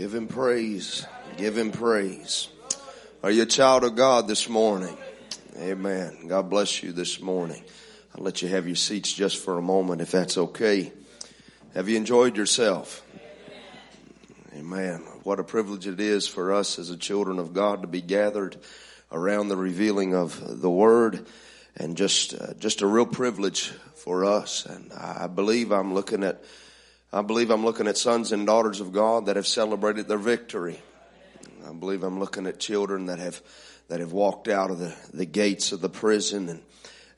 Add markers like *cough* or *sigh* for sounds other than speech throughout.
Give him praise. Give him praise. Are you a child of God this morning? Amen. God bless you this morning. I'll let you have your seats just for a moment if that's okay. Have you enjoyed yourself? Amen. What a privilege it is for us as the children of God to be gathered around the revealing of the Word and just, uh, just a real privilege for us. And I believe I'm looking at I believe I'm looking at sons and daughters of God that have celebrated their victory. I believe I'm looking at children that have that have walked out of the, the gates of the prison and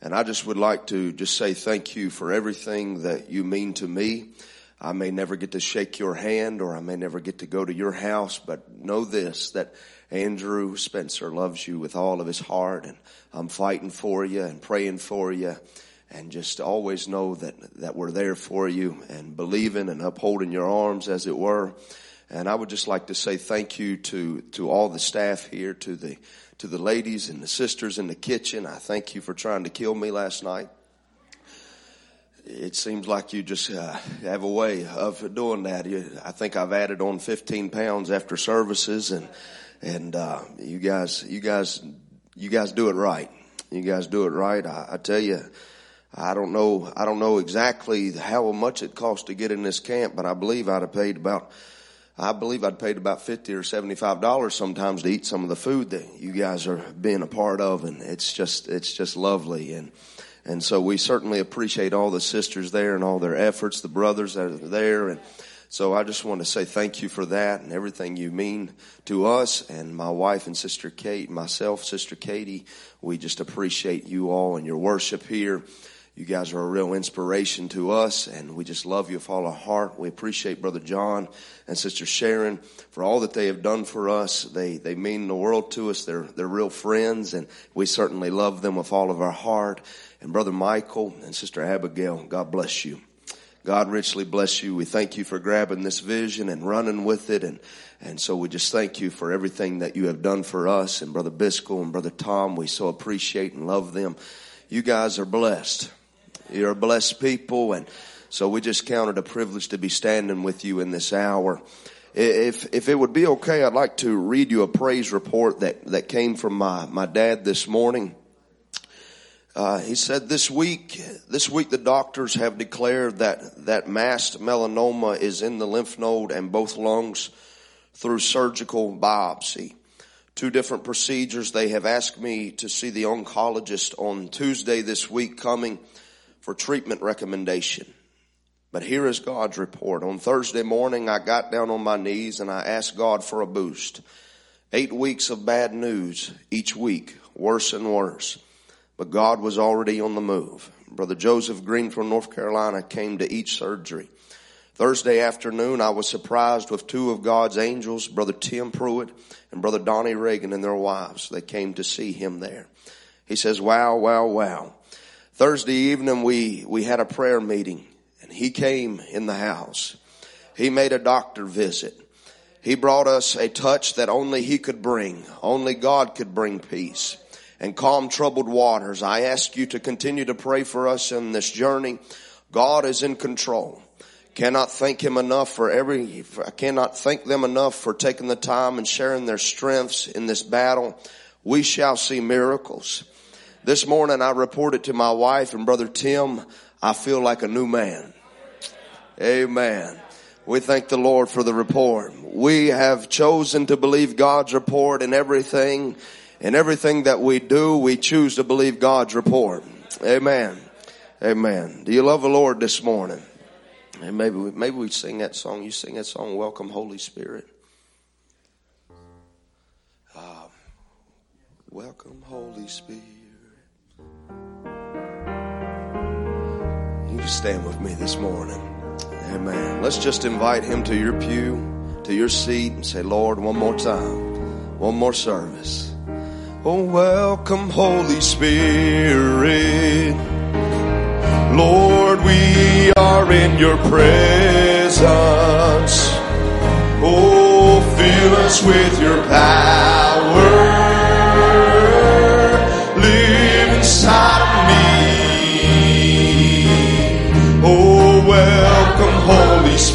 and I just would like to just say thank you for everything that you mean to me. I may never get to shake your hand or I may never get to go to your house, but know this, that Andrew Spencer loves you with all of his heart and I'm fighting for you and praying for you and just always know that, that we're there for you and believing and upholding your arms as it were. And I would just like to say thank you to, to all the staff here, to the, to the ladies and the sisters in the kitchen. I thank you for trying to kill me last night. It seems like you just uh, have a way of doing that. You, I think I've added on 15 pounds after services and, and, uh, you guys, you guys, you guys do it right. You guys do it right. I, I tell you, I don't know, I don't know exactly how much it cost to get in this camp, but I believe I'd have paid about, I believe I'd paid about 50 or 75 dollars sometimes to eat some of the food that you guys are being a part of. And it's just, it's just lovely. And, and so we certainly appreciate all the sisters there and all their efforts, the brothers that are there. And so I just want to say thank you for that and everything you mean to us and my wife and sister Kate, myself, sister Katie. We just appreciate you all and your worship here. You guys are a real inspiration to us and we just love you with all our heart. We appreciate Brother John and Sister Sharon for all that they have done for us. They, they mean the world to us. They're, they're real friends and we certainly love them with all of our heart. And Brother Michael and Sister Abigail, God bless you. God richly bless you. We thank you for grabbing this vision and running with it. And, and so we just thank you for everything that you have done for us. And Brother Biscoe and Brother Tom, we so appreciate and love them. You guys are blessed. You're a blessed people. And so we just count it a privilege to be standing with you in this hour. If, if it would be okay, I'd like to read you a praise report that, that came from my, my dad this morning. Uh, he said this week, this week the doctors have declared that, that masked melanoma is in the lymph node and both lungs through surgical biopsy. Two different procedures. They have asked me to see the oncologist on Tuesday this week coming for treatment recommendation. But here is God's report. On Thursday morning, I got down on my knees and I asked God for a boost. Eight weeks of bad news each week, worse and worse. But God was already on the move. Brother Joseph Green from North Carolina came to each surgery. Thursday afternoon, I was surprised with two of God's angels, Brother Tim Pruitt and Brother Donnie Reagan and their wives. They came to see him there. He says, wow, wow, wow. Thursday evening we, we had a prayer meeting and he came in the house. He made a doctor visit. He brought us a touch that only he could bring. Only God could bring peace and calm troubled waters. I ask you to continue to pray for us in this journey. God is in control. Cannot thank him enough for every, I cannot thank them enough for taking the time and sharing their strengths in this battle. We shall see miracles. This morning I reported to my wife and brother Tim, I feel like a new man. Amen. We thank the Lord for the report. We have chosen to believe God's report in everything. In everything that we do, we choose to believe God's report. Amen. Amen. Do you love the Lord this morning? And maybe we, maybe we sing that song. You sing that song, Welcome Holy Spirit. Uh, welcome Holy Spirit. You stand with me this morning. Amen. Let's just invite him to your pew, to your seat, and say, Lord, one more time, one more service. Oh, welcome, Holy Spirit. Lord, we are in your presence. Oh, fill us with your power.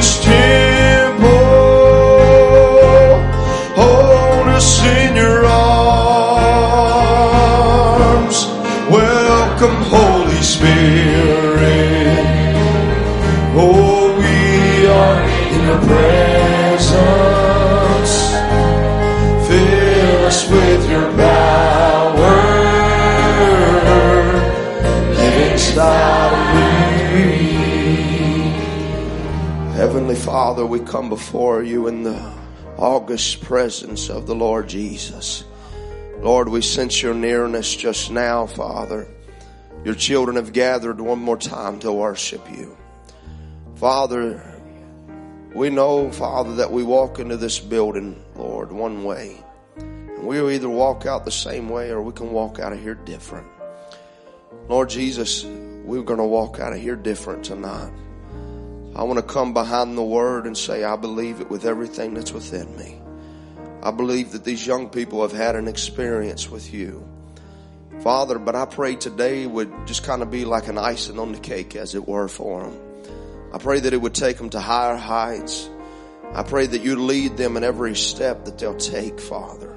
into Father, we come before you in the august presence of the Lord Jesus. Lord, we sense your nearness just now, Father. Your children have gathered one more time to worship you. Father, we know, Father, that we walk into this building, Lord, one way. And we'll either walk out the same way or we can walk out of here different. Lord Jesus, we're going to walk out of here different tonight. I want to come behind the word and say, I believe it with everything that's within me. I believe that these young people have had an experience with you. Father, but I pray today would just kind of be like an icing on the cake, as it were, for them. I pray that it would take them to higher heights. I pray that you lead them in every step that they'll take, Father.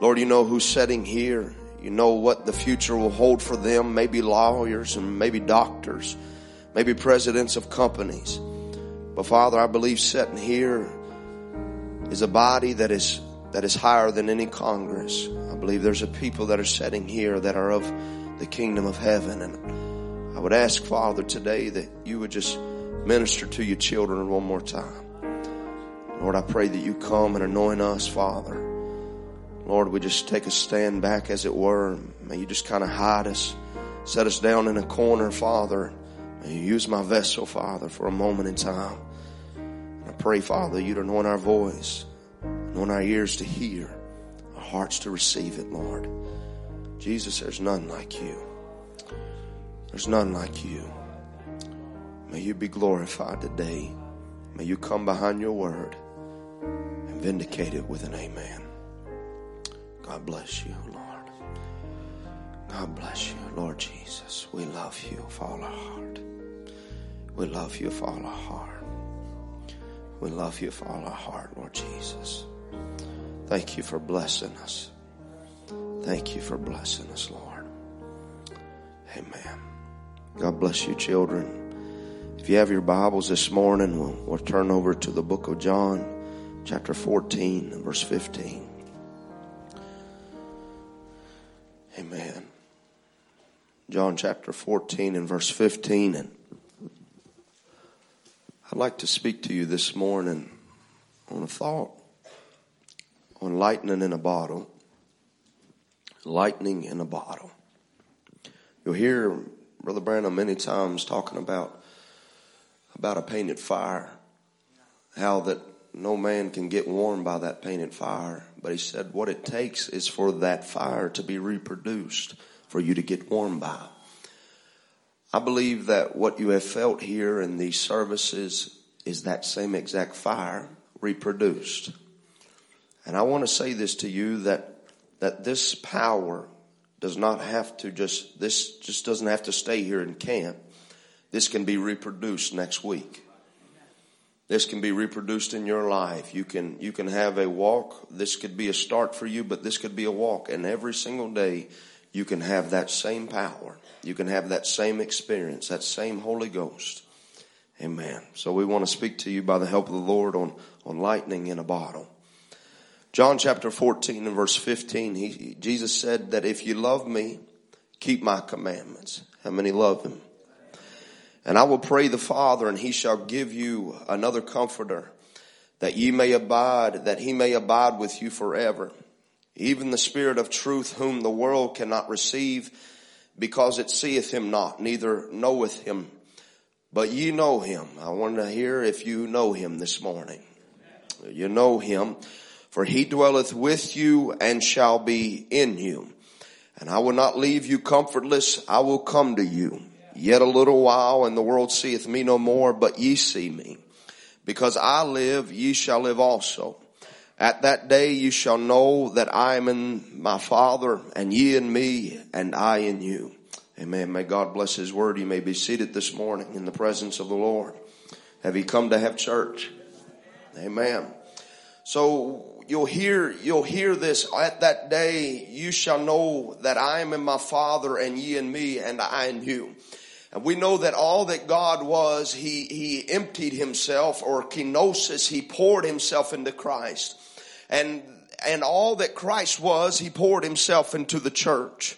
Lord, you know who's sitting here. You know what the future will hold for them. Maybe lawyers and maybe doctors, maybe presidents of companies. But Father, I believe sitting here is a body that is that is higher than any Congress. I believe there's a people that are sitting here that are of the kingdom of heaven. And I would ask, Father, today that you would just minister to your children one more time. Lord, I pray that you come and anoint us, Father. Lord, we just take a stand back, as it were. May you just kind of hide us, set us down in a corner, Father. May you use my vessel, Father, for a moment in time. And I pray, Father, you'd anoint our voice, anoint our ears to hear, our hearts to receive it, Lord. Jesus, there's none like you. There's none like you. May you be glorified today. May you come behind your word and vindicate it with an amen. God bless you, Lord. God bless you, Lord Jesus. We love you with all our heart. We love you with all our heart. We love you with all our heart, Lord Jesus. Thank you for blessing us. Thank you for blessing us, Lord. Amen. God bless you, children. If you have your Bibles this morning, we'll, we'll turn over to the book of John, chapter 14, verse 15. Amen. John chapter 14 and verse 15. And I'd like to speak to you this morning on a thought on lightning in a bottle. Lightning in a bottle. You'll hear Brother Branham many times talking about about a painted fire, how that no man can get warm by that painted fire. But he said what it takes is for that fire to be reproduced for you to get warm by. I believe that what you have felt here in these services is that same exact fire reproduced. And I want to say this to you that, that this power does not have to just, this just doesn't have to stay here in camp. This can be reproduced next week. This can be reproduced in your life. You can, you can have a walk. This could be a start for you, but this could be a walk. And every single day, you can have that same power. You can have that same experience, that same Holy Ghost. Amen. So we want to speak to you by the help of the Lord on, on lightning in a bottle. John chapter 14 and verse 15, he, Jesus said that if you love me, keep my commandments. How many love him? And I will pray the Father and he shall give you another comforter that ye may abide, that he may abide with you forever. Even the Spirit of truth whom the world cannot receive because it seeth him not, neither knoweth him. But ye know him. I want to hear if you know him this morning. You know him for he dwelleth with you and shall be in you. And I will not leave you comfortless. I will come to you. Yet a little while and the world seeth me no more, but ye see me. Because I live, ye shall live also. At that day you shall know that I am in my Father and ye in me and I in you. Amen. May God bless his word. You may be seated this morning in the presence of the Lord. Have you come to have church? Amen. So you'll hear, you'll hear this at that day, you shall know that I am in my father and ye in me and I in you. And we know that all that God was, he, he emptied himself or kenosis, he poured himself into Christ. And, and all that Christ was, he poured himself into the church.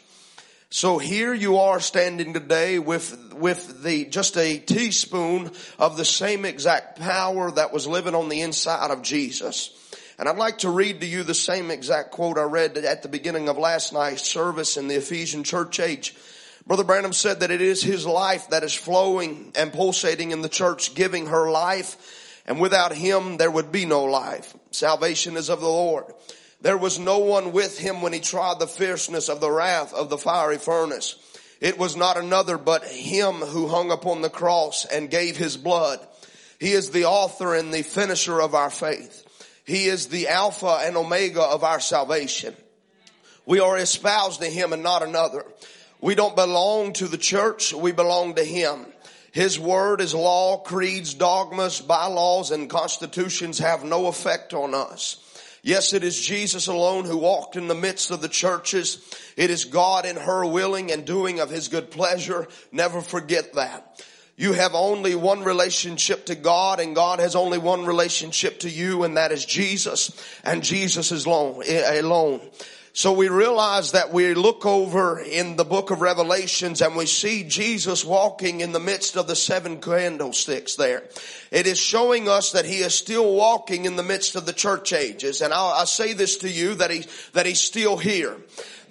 So here you are standing today with, with the, just a teaspoon of the same exact power that was living on the inside of Jesus. And I'd like to read to you the same exact quote I read at the beginning of last night's service in the Ephesian church age. Brother Branham said that it is his life that is flowing and pulsating in the church, giving her life. And without him, there would be no life. Salvation is of the Lord. There was no one with him when he tried the fierceness of the wrath of the fiery furnace. It was not another but him who hung upon the cross and gave his blood. He is the author and the finisher of our faith. He is the Alpha and Omega of our salvation. We are espoused to Him and not another. We don't belong to the church, we belong to Him. His word is law, creeds, dogmas, bylaws, and constitutions have no effect on us. Yes, it is Jesus alone who walked in the midst of the churches. It is God in her willing and doing of His good pleasure. Never forget that. You have only one relationship to God and God has only one relationship to you and that is Jesus and Jesus is eh, alone. So we realize that we look over in the book of Revelations and we see Jesus walking in the midst of the seven candlesticks there. It is showing us that he is still walking in the midst of the church ages. And i I say this to you that he, that he's still here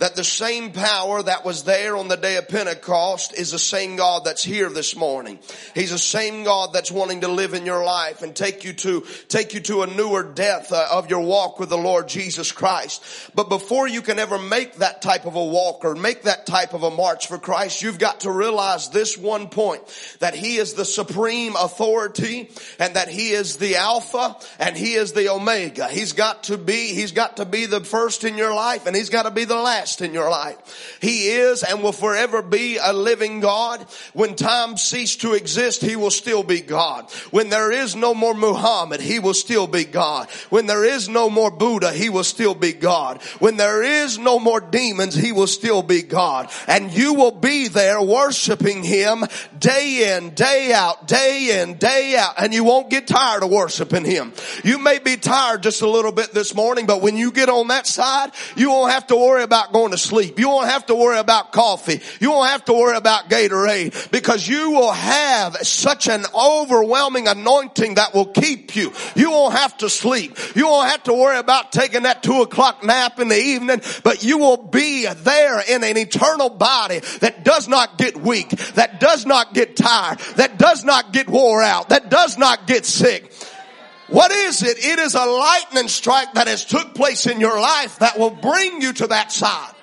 that the same power that was there on the day of Pentecost is the same God that's here this morning. He's the same God that's wanting to live in your life and take you to, take you to a newer depth uh, of your walk with the Lord Jesus Christ. But before you can ever make that type of a walk or make that type of a march for Christ, you've got to realize this one point, that He is the supreme authority and that He is the Alpha and He is the Omega. He's got to be, He's got to be the first in your life and He's got to be the last in your life. He is and will forever be a living God. When time cease to exist, He will still be God. When there is no more Muhammad, He will still be God. When there is no more Buddha, He will still be God. When there is no more demons, He will still be God. And you will be there worshiping Him day in, day out, day in, day out. And you won't get tired of worshiping Him. You may be tired just a little bit this morning, but when you get on that side, you won't have to worry about going going to sleep. You won't have to worry about coffee. You won't have to worry about Gatorade because you will have such an overwhelming anointing that will keep you. You won't have to sleep. You won't have to worry about taking that two o'clock nap in the evening, but you will be there in an eternal body that does not get weak, that does not get tired, that does not get wore out, that does not get sick. What is it? It is a lightning strike that has took place in your life that will bring you to that side.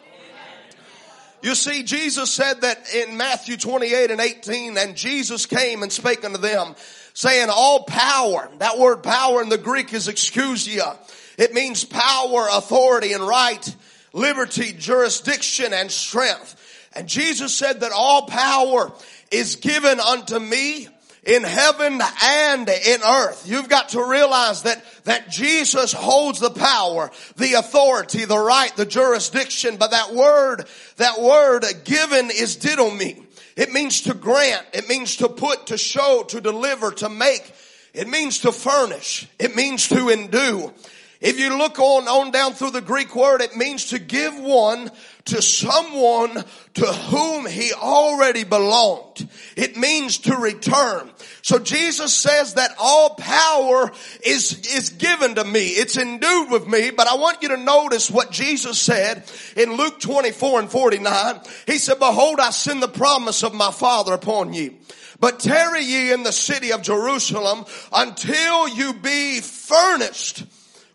You see, Jesus said that in Matthew 28 and 18, and Jesus came and spake unto them, saying, all power, that word power in the Greek is exousia. It means power, authority, and right, liberty, jurisdiction, and strength. And Jesus said that all power is given unto me in heaven and in earth. You've got to realize that, that Jesus holds the power, the authority, the right, the jurisdiction, but that word, that word given is didomi. It means to grant. It means to put, to show, to deliver, to make. It means to furnish. It means to endue. If you look on, on down through the Greek word, it means to give one to someone to whom he already belonged. It means to return. So Jesus says that all power is, is given to me. It's endued with me, but I want you to notice what Jesus said in Luke 24 and 49. He said, behold, I send the promise of my Father upon you. But tarry ye in the city of Jerusalem until you be furnished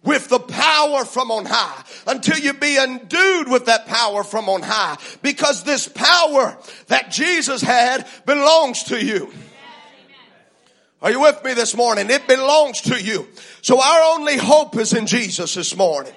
with the power from on high until you be endued with that power from on high because this power that Jesus had belongs to you. Are you with me this morning? It belongs to you. So our only hope is in Jesus this morning.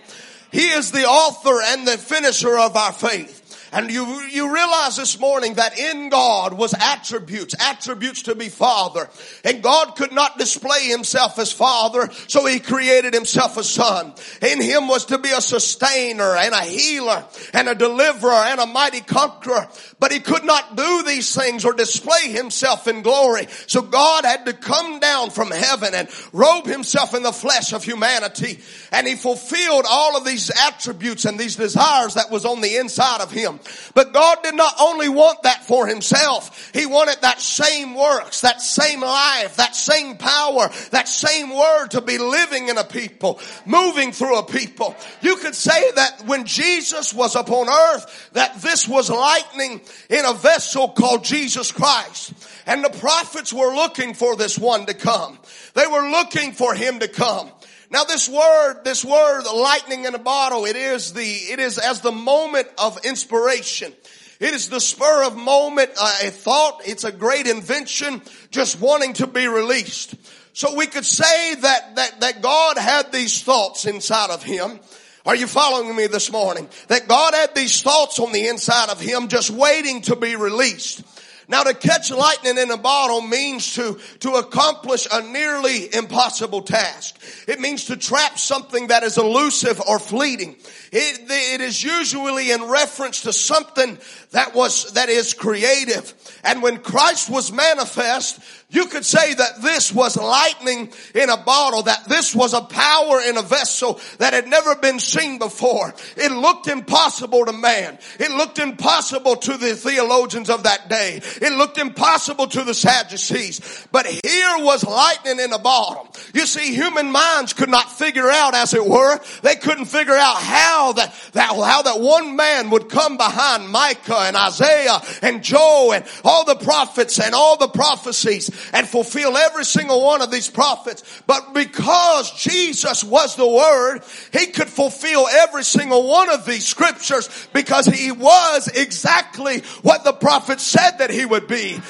He is the author and the finisher of our faith. And you, you realize this morning that in God was attributes, attributes to be Father. And God could not display himself as Father, so he created himself a Son. In him was to be a sustainer and a healer and a deliverer and a mighty conqueror. But he could not do these things or display himself in glory. So God had to come down from heaven and robe himself in the flesh of humanity. And he fulfilled all of these attributes and these desires that was on the inside of him. But God did not only want that for himself. He wanted that same works, that same life, that same power, that same word to be living in a people, moving through a people. You could say that when Jesus was upon earth, that this was lightning in a vessel called Jesus Christ. And the prophets were looking for this one to come. They were looking for him to come. Now this word, this word, lightning in a bottle, it is the, it is as the moment of inspiration. It is the spur of moment, uh, a thought. It's a great invention, just wanting to be released. So we could say that, that, that God had these thoughts inside of him. Are you following me this morning? That God had these thoughts on the inside of him just waiting to be released. Now to catch lightning in a bottle means to, to accomplish a nearly impossible task. It means to trap something that is elusive or fleeting. It, it is usually in reference to something that was, that is creative. And when Christ was manifest, you could say that this was lightning in a bottle, that this was a power in a vessel that had never been seen before. It looked impossible to man. It looked impossible to the theologians of that day. It looked impossible to the Sadducees. But here was lightning in a bottle. You see, human minds could not figure out, as it were, they couldn't figure out how that, that how that one man would come behind Micah and Isaiah and Joel and all the prophets and all the prophecies and fulfill every single one of these prophets. But because Jesus was the Word, He could fulfill every single one of these scriptures because He was exactly what the prophet said that He would be.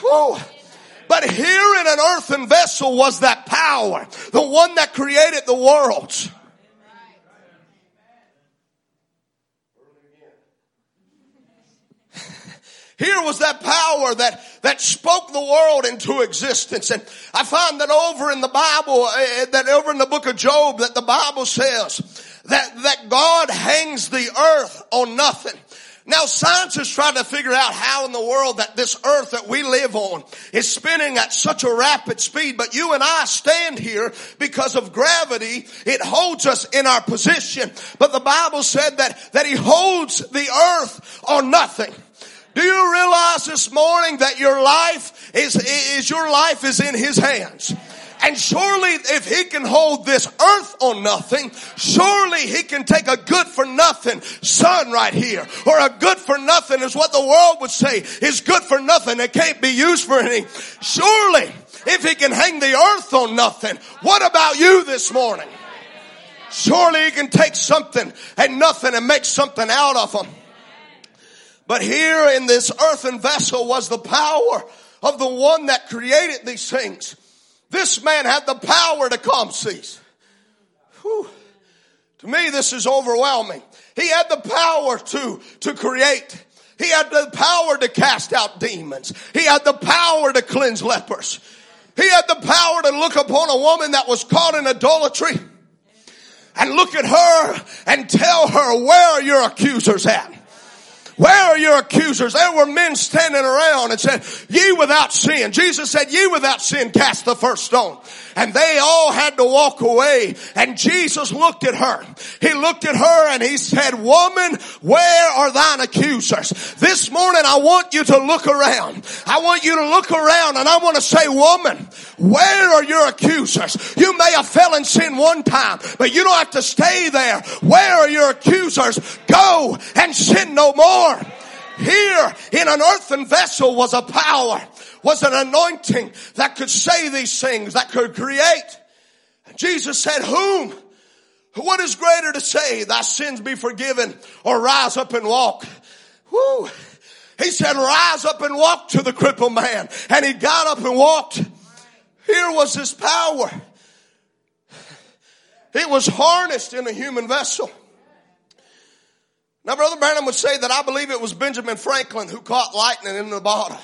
Whew. But here in an earthen vessel was that power, the one that created the worlds. Here was that power that, that spoke the world into existence. And I find that over in the Bible, uh, that over in the book of Job, that the Bible says that, that God hangs the earth on nothing. Now science is trying to figure out how in the world that this earth that we live on is spinning at such a rapid speed, but you and I stand here because of gravity. It holds us in our position. But the Bible said that, that he holds the earth on nothing. Do you realize this morning that your life is, is your life is in His hands? And surely if he can hold this earth on nothing, surely he can take a good for nothing son right here. Or a good for nothing is what the world would say is good for nothing. It can't be used for anything. Surely if he can hang the earth on nothing, what about you this morning? Surely he can take something and nothing and make something out of them. But here in this earthen vessel was the power of the one that created these things. This man had the power to calm seas. Whew. To me, this is overwhelming. He had the power to, to create. He had the power to cast out demons. He had the power to cleanse lepers. He had the power to look upon a woman that was caught in adultery and look at her and tell her where your accusers at. Where are your accusers? There were men standing around and said, ye without sin. Jesus said, ye without sin cast the first stone. And they all had to walk away. And Jesus looked at her. He looked at her and he said, woman, where are thine accusers? This morning I want you to look around. I want you to look around and I want to say, woman, where are your accusers? You may have fell in sin one time, but you don't have to stay there. Where are your accusers? Go and sin no more. Here in an earthen vessel was a power, was an anointing that could say these things, that could create. Jesus said, whom, What is greater to say, thy sins be forgiven or rise up and walk? Woo. He said, rise up and walk to the crippled man. And he got up and walked. Here was his power. It was harnessed in a human vessel. Now, Brother Branham would say that I believe it was Benjamin Franklin who caught lightning in the bottle,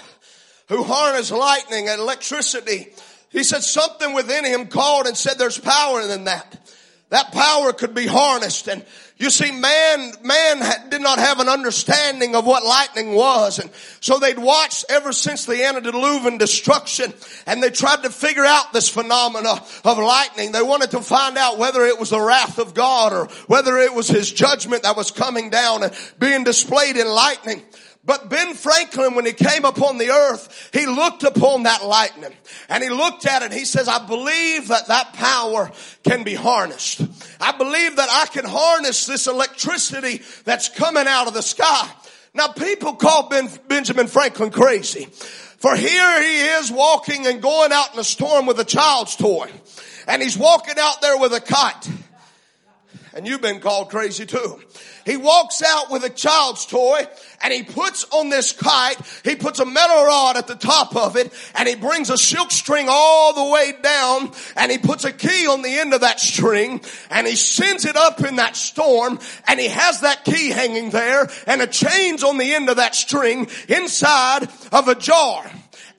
who harnessed lightning and electricity. He said something within him called and said there's power in that. That power could be harnessed and you see, man, man did not have an understanding of what lightning was. And so they'd watched ever since the antediluvian destruction and they tried to figure out this phenomena of lightning. They wanted to find out whether it was the wrath of God or whether it was his judgment that was coming down and being displayed in lightning. But Ben Franklin, when he came upon the earth, he looked upon that lightning and he looked at it. He says, I believe that that power can be harnessed. I believe that I can harness this electricity that's coming out of the sky. Now people call ben, Benjamin Franklin crazy. For here he is walking and going out in a storm with a child's toy. And he's walking out there with a kite. And you've been called crazy too. He walks out with a child's toy and he puts on this kite, he puts a metal rod at the top of it and he brings a silk string all the way down and he puts a key on the end of that string and he sends it up in that storm and he has that key hanging there and a chain's on the end of that string inside of a jar.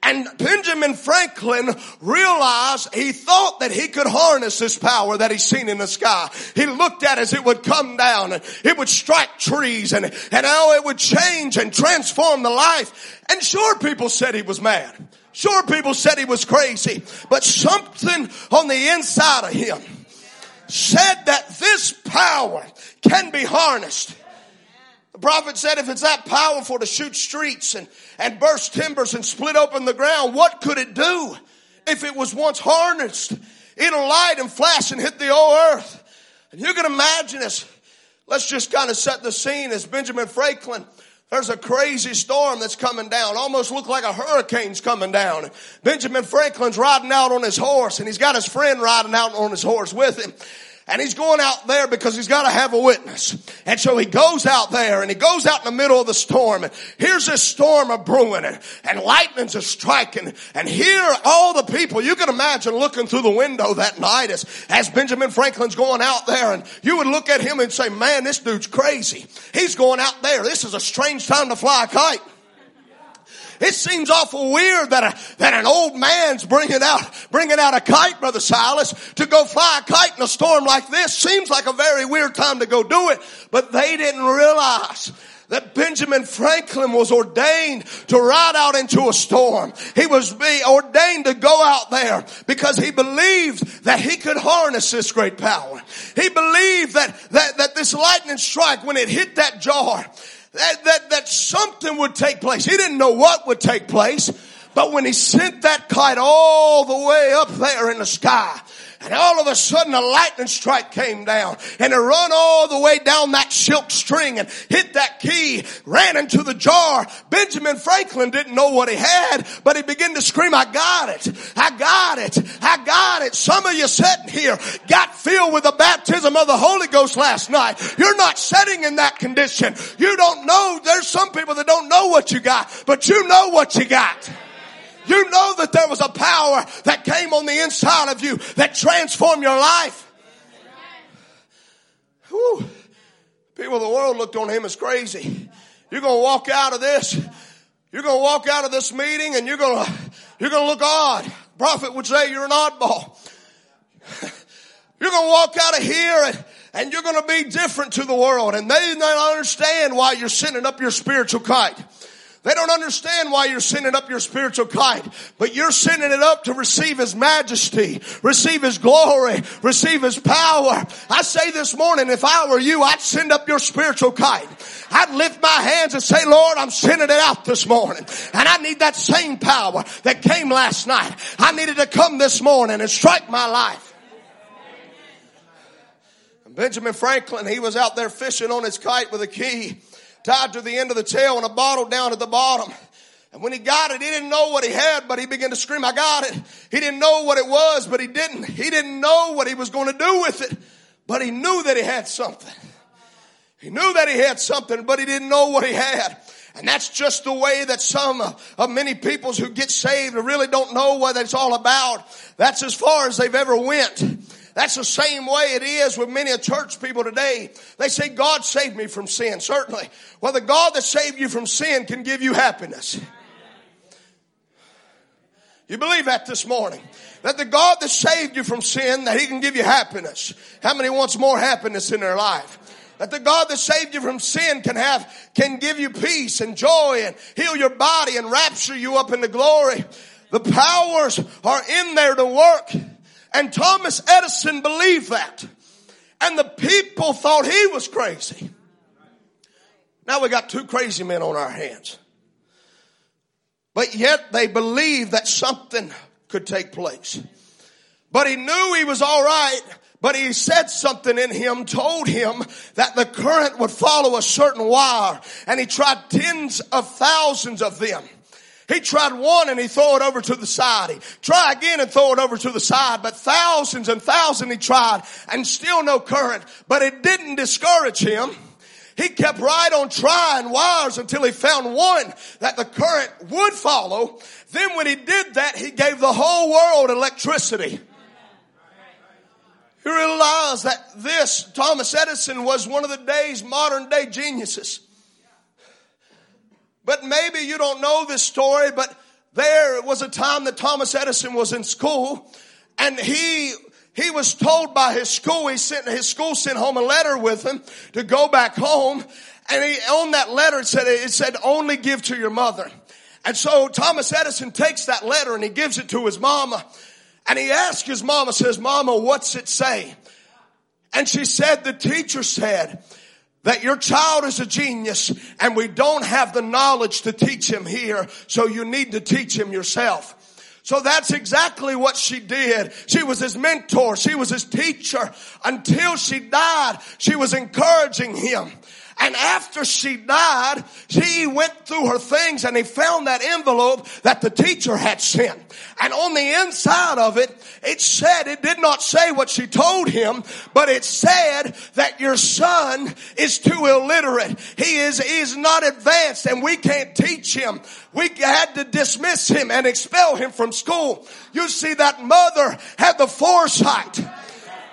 And Benjamin Franklin realized he thought that he could harness this power that he's seen in the sky. He looked at it as it would come down and it would strike trees and, and how it would change and transform the life. And sure people said he was mad. Sure people said he was crazy, but something on the inside of him said that this power can be harnessed. The prophet said if it's that powerful to shoot streets and, and burst timbers and split open the ground, what could it do if it was once harnessed? It'll light and flash and hit the old earth. And you can imagine this. Let's just kind of set the scene as Benjamin Franklin. There's a crazy storm that's coming down. Almost look like a hurricane's coming down. Benjamin Franklin's riding out on his horse and he's got his friend riding out on his horse with him. And he's going out there because he's got to have a witness. And so he goes out there and he goes out in the middle of the storm. And here's this storm of brewing and, lightning's a striking. And here all the people, you can imagine looking through the window that night as, as Benjamin Franklin's going out there and you would look at him and say, man, this dude's crazy. He's going out there. This is a strange time to fly a kite. It seems awful weird that a, that an old man's bringing out, bringing out a kite, Brother Silas, to go fly a kite in a storm like this. Seems like a very weird time to go do it. But they didn't realize that Benjamin Franklin was ordained to ride out into a storm. He was ordained to go out there because he believed that he could harness this great power. He believed that, that, that this lightning strike, when it hit that jar, that, that, that something would take place. He didn't know what would take place, but when he sent that kite all the way up there in the sky, and all of a sudden a lightning strike came down and it run all the way down that silk string and hit that key, ran into the jar. Benjamin Franklin didn't know what he had, but he began to scream, I got it. I got it. I got it. Some of you sitting here got filled with the baptism of the Holy Ghost last night. You're not sitting in that condition. You don't know. There's some people that don't know what you got, but you know what you got. You know that there was a power that came on the inside of you that transformed your life. Whew. People of the world looked on him as crazy. You're going to walk out of this. You're going to walk out of this meeting and you're going to, you're going to look odd. Prophet would say you're an oddball. You're going to walk out of here and, and you're going to be different to the world and they don't understand why you're sending up your spiritual kite. They don't understand why you're sending up your spiritual kite, but you're sending it up to receive His majesty, receive His glory, receive His power. I say this morning, if I were you, I'd send up your spiritual kite. I'd lift my hands and say, Lord, I'm sending it out this morning. And I need that same power that came last night. I needed to come this morning and strike my life. Benjamin Franklin, he was out there fishing on his kite with a key tied to the end of the tail and a bottle down at the bottom. And when he got it, he didn't know what he had, but he began to scream, I got it. He didn't know what it was, but he didn't. He didn't know what he was going to do with it. but he knew that he had something. He knew that he had something, but he didn't know what he had. And that's just the way that some of many peoples who get saved really don't know what it's all about. That's as far as they've ever went. That's the same way it is with many of church people today. They say, God saved me from sin. Certainly. Well, the God that saved you from sin can give you happiness. You believe that this morning? That the God that saved you from sin, that He can give you happiness. How many wants more happiness in their life? That the God that saved you from sin can have, can give you peace and joy and heal your body and rapture you up into glory. The powers are in there to work. And Thomas Edison believed that. And the people thought he was crazy. Now we got two crazy men on our hands. But yet they believed that something could take place. But he knew he was alright but he said something in him, told him that the current would follow a certain wire. And he tried tens of thousands of them. He tried one and he threw it over to the side. He try again and throw it over to the side. But thousands and thousands he tried and still no current. But it didn't discourage him. He kept right on trying wires until he found one that the current would follow. Then when he did that, he gave the whole world electricity. Realize that this, Thomas Edison, was one of the day's modern day geniuses. But maybe you don't know this story, but there was a time that Thomas Edison was in school and he he was told by his school, he sent, his school sent home a letter with him to go back home. And he, on that letter, it said, it said, only give to your mother. And so Thomas Edison takes that letter and he gives it to his mama. And he asked his mama, says, Mama, what's it say? And she said, the teacher said that your child is a genius and we don't have the knowledge to teach him here. So you need to teach him yourself. So that's exactly what she did. She was his mentor. She was his teacher. Until she died, she was encouraging him. And after she died, he went through her things and he found that envelope that the teacher had sent. And on the inside of it, it said, it did not say what she told him, but it said that your son is too illiterate. He is, he is not advanced and we can't teach him. We had to dismiss him and expel him from school. You see, that mother had the foresight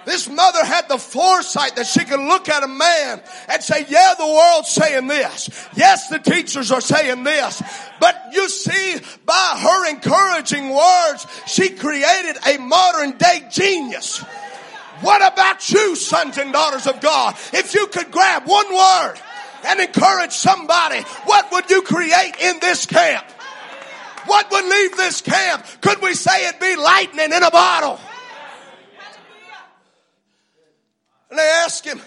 this mother had the foresight that she could look at a man and say, yeah, the world's saying this. Yes, the teachers are saying this. But you see, by her encouraging words, she created a modern day genius. What about you, sons and daughters of God? If you could grab one word and encourage somebody, what would you create in this camp? What would leave this camp? Could we say it'd be lightning in a bottle? And they asked him,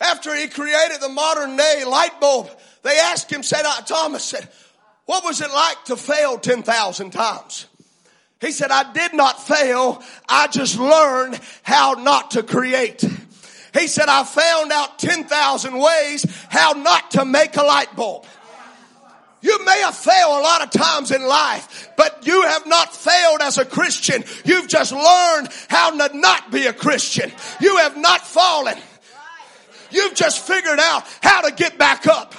after he created the modern day light bulb, they asked him, said, uh, Thomas said, what was it like to fail 10,000 times? He said, I did not fail. I just learned how not to create. He said, I found out 10,000 ways how not to make a light bulb. You may have failed a lot of times in life, but you have not failed as a Christian. You've just learned how to not be a Christian. You have not fallen. You've just figured out how to get back up.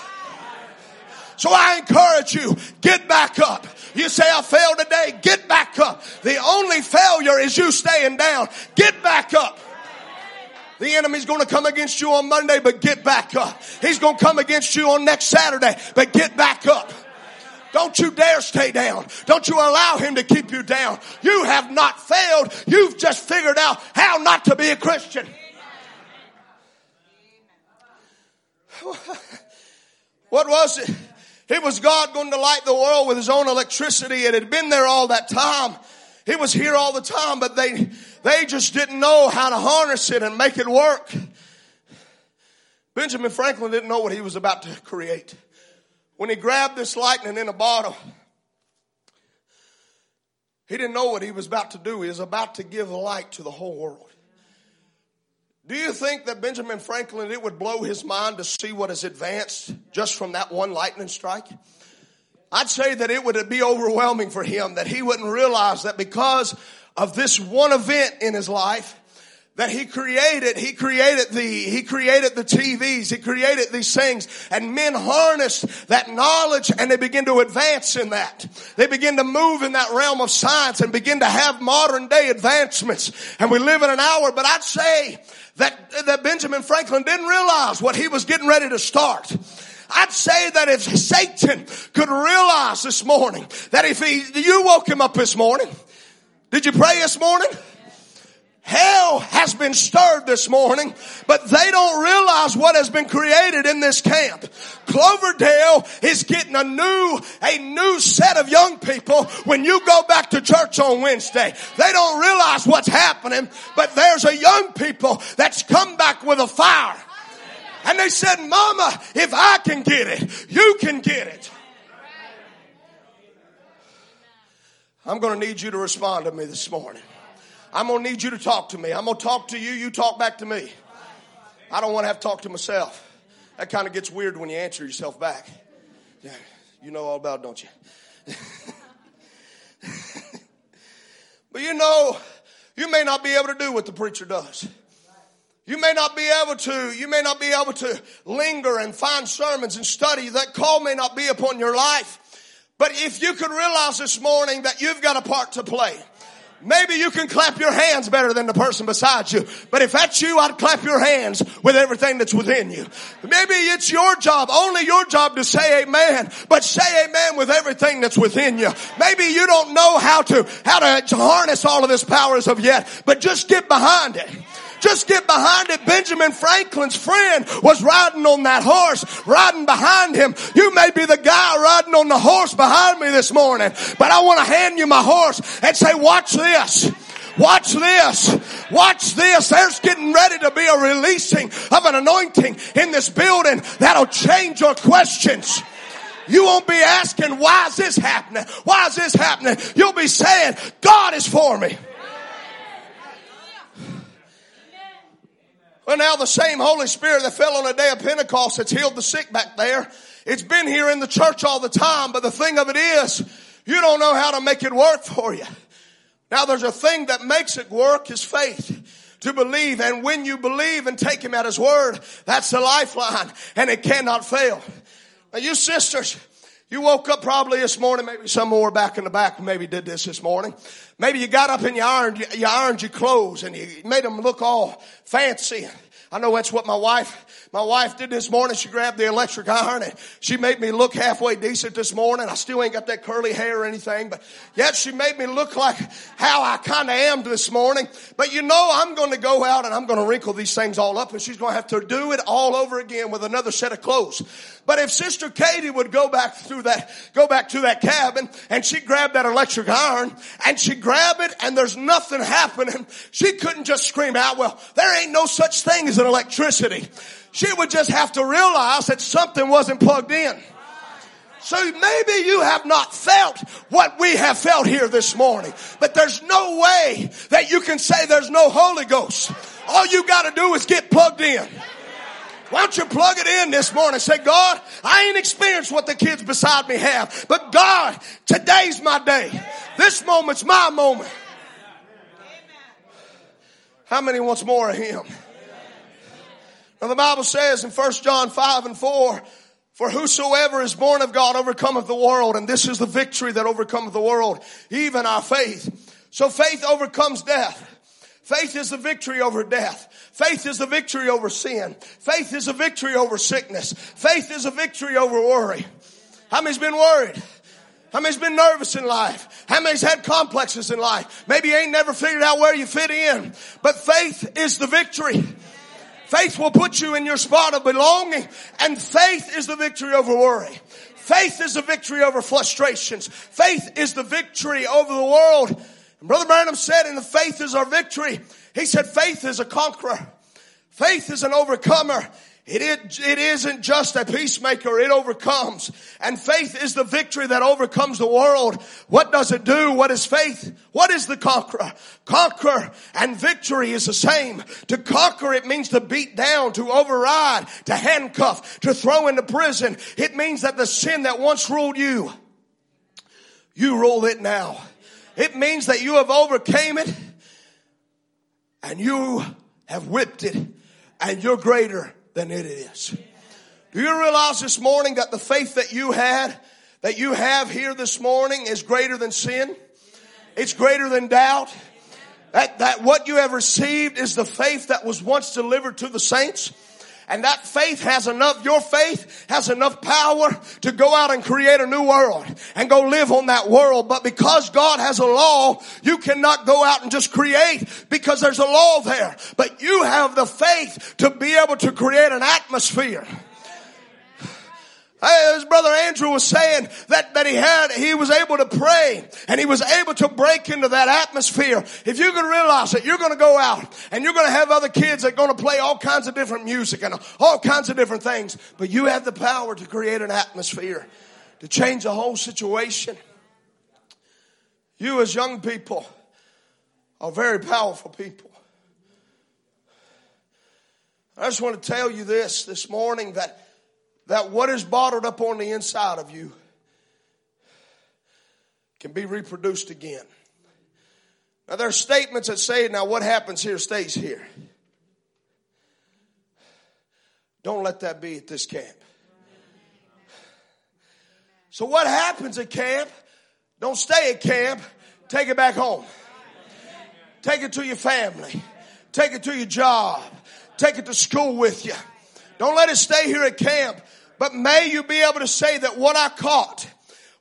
So I encourage you, get back up. You say, I failed today, get back up. The only failure is you staying down. Get back up. The enemy's going to come against you on Monday, but get back up. He's going to come against you on next Saturday, but get back up. Don't you dare stay down. Don't you allow him to keep you down. You have not failed. You've just figured out how not to be a Christian. *laughs* What was it? It was God going to light the world with his own electricity. It had been there all that time. It was here all the time, but they, they just didn't know how to harness it and make it work. Benjamin Franklin didn't know what he was about to create. When he grabbed this lightning in a bottle, he didn't know what he was about to do. He was about to give light to the whole world. Do you think that Benjamin Franklin, it would blow his mind to see what is advanced just from that one lightning strike? I'd say that it would be overwhelming for him that he wouldn't realize that because of this one event in his life, that he created, he created the, he created the TVs, he created these things, and men harnessed that knowledge and they begin to advance in that. They begin to move in that realm of science and begin to have modern day advancements. And we live in an hour, but I'd say that, that Benjamin Franklin didn't realize what he was getting ready to start. I'd say that if Satan could realize this morning that if he, you woke him up this morning, did you pray this morning? Hell has been stirred this morning, but they don't realize what has been created in this camp. Cloverdale is getting a new, a new set of young people when you go back to church on Wednesday. They don't realize what's happening, but there's a young people that's come back with a fire. And they said, Mama, if I can get it, you can get it. I'm going to need you to respond to me this morning. I'm going to need you to talk to me. I'm going to talk to you. You talk back to me. I don't want to have to talk to myself. That kind of gets weird when you answer yourself back. Yeah, you know all about, it, don't you? *laughs* but you know, you may not be able to do what the preacher does. You may not be able to, you may not be able to linger and find sermons and study. That call may not be upon your life. But if you could realize this morning that you've got a part to play. Maybe you can clap your hands better than the person beside you. But if that's you, I'd clap your hands with everything that's within you. Maybe it's your job, only your job to say amen, but say amen with everything that's within you. Maybe you don't know how to, how to harness all of this powers of yet, but just get behind it. Just get behind it. Benjamin Franklin's friend was riding on that horse, riding behind him. You may be the guy riding on the horse behind me this morning, but I want to hand you my horse and say, watch this. Watch this. Watch this. There's getting ready to be a releasing of an anointing in this building that'll change your questions. You won't be asking, why is this happening? Why is this happening? You'll be saying, God is for me. Well, now the same Holy Spirit that fell on the day of Pentecost that's healed the sick back there, it's been here in the church all the time, but the thing of it is, you don't know how to make it work for you. Now there's a thing that makes it work is faith to believe. And when you believe and take him at his word, that's the lifeline and it cannot fail. Now you sisters, you woke up probably this morning, maybe some more back in the back maybe did this this morning. Maybe you got up and you ironed, you ironed your clothes and you made them look all fancy. I know that's what my wife, my wife did this morning. She grabbed the electric iron and she made me look halfway decent this morning. I still ain't got that curly hair or anything, but yet she made me look like how I kind of am this morning. But you know, I'm going to go out and I'm going to wrinkle these things all up and she's going to have to do it all over again with another set of clothes. But if Sister Katie would go back through that, go back to that cabin and she grabbed that electric iron and she grabbed it and there's nothing happening, she couldn't just scream out, well, there ain't no such thing as an electricity. She would just have to realize that something wasn't plugged in. So maybe you have not felt what we have felt here this morning, but there's no way that you can say there's no Holy Ghost. All you got to do is get plugged in. Why don't you plug it in this morning? Say, God, I ain't experienced what the kids beside me have, but God, today's my day. This moment's my moment. How many wants more of Him? Now the Bible says in 1 John 5 and 4, for whosoever is born of God overcometh the world, and this is the victory that overcometh the world, even our faith. So faith overcomes death. Faith is the victory over death. Faith is the victory over sin. Faith is a victory over sickness. Faith is a victory over worry. How many's been worried? How many's been nervous in life? How many's had complexes in life? Maybe you ain't never figured out where you fit in. But faith is the victory. Faith will put you in your spot of belonging and faith is the victory over worry. Faith is the victory over frustrations. Faith is the victory over the world and Brother Branham said, in the faith is our victory. He said, faith is a conqueror. Faith is an overcomer. It, is, it isn't just a peacemaker, it overcomes. And faith is the victory that overcomes the world. What does it do? What is faith? What is the conqueror? Conquer and victory is the same. To conquer, it means to beat down, to override, to handcuff, to throw into prison. It means that the sin that once ruled you, you rule it now. It means that you have overcame it and you have whipped it and you're greater than it is. Do you realize this morning that the faith that you had, that you have here this morning is greater than sin? It's greater than doubt. That, that what you have received is the faith that was once delivered to the saints. And that faith has enough, your faith has enough power to go out and create a new world and go live on that world. But because God has a law, you cannot go out and just create because there's a law there. But you have the faith to be able to create an atmosphere. As brother Andrew was saying that, that he had, he was able to pray and he was able to break into that atmosphere. If you can realize that you're going to go out and you're going to have other kids that are going to play all kinds of different music and all kinds of different things, but you have the power to create an atmosphere to change the whole situation. You as young people are very powerful people. I just want to tell you this this morning that that what is bottled up on the inside of you can be reproduced again. Now, there are statements that say, now what happens here stays here. Don't let that be at this camp. So, what happens at camp? Don't stay at camp, take it back home. Take it to your family, take it to your job, take it to school with you. Don't let it stay here at camp. But may you be able to say that what I caught,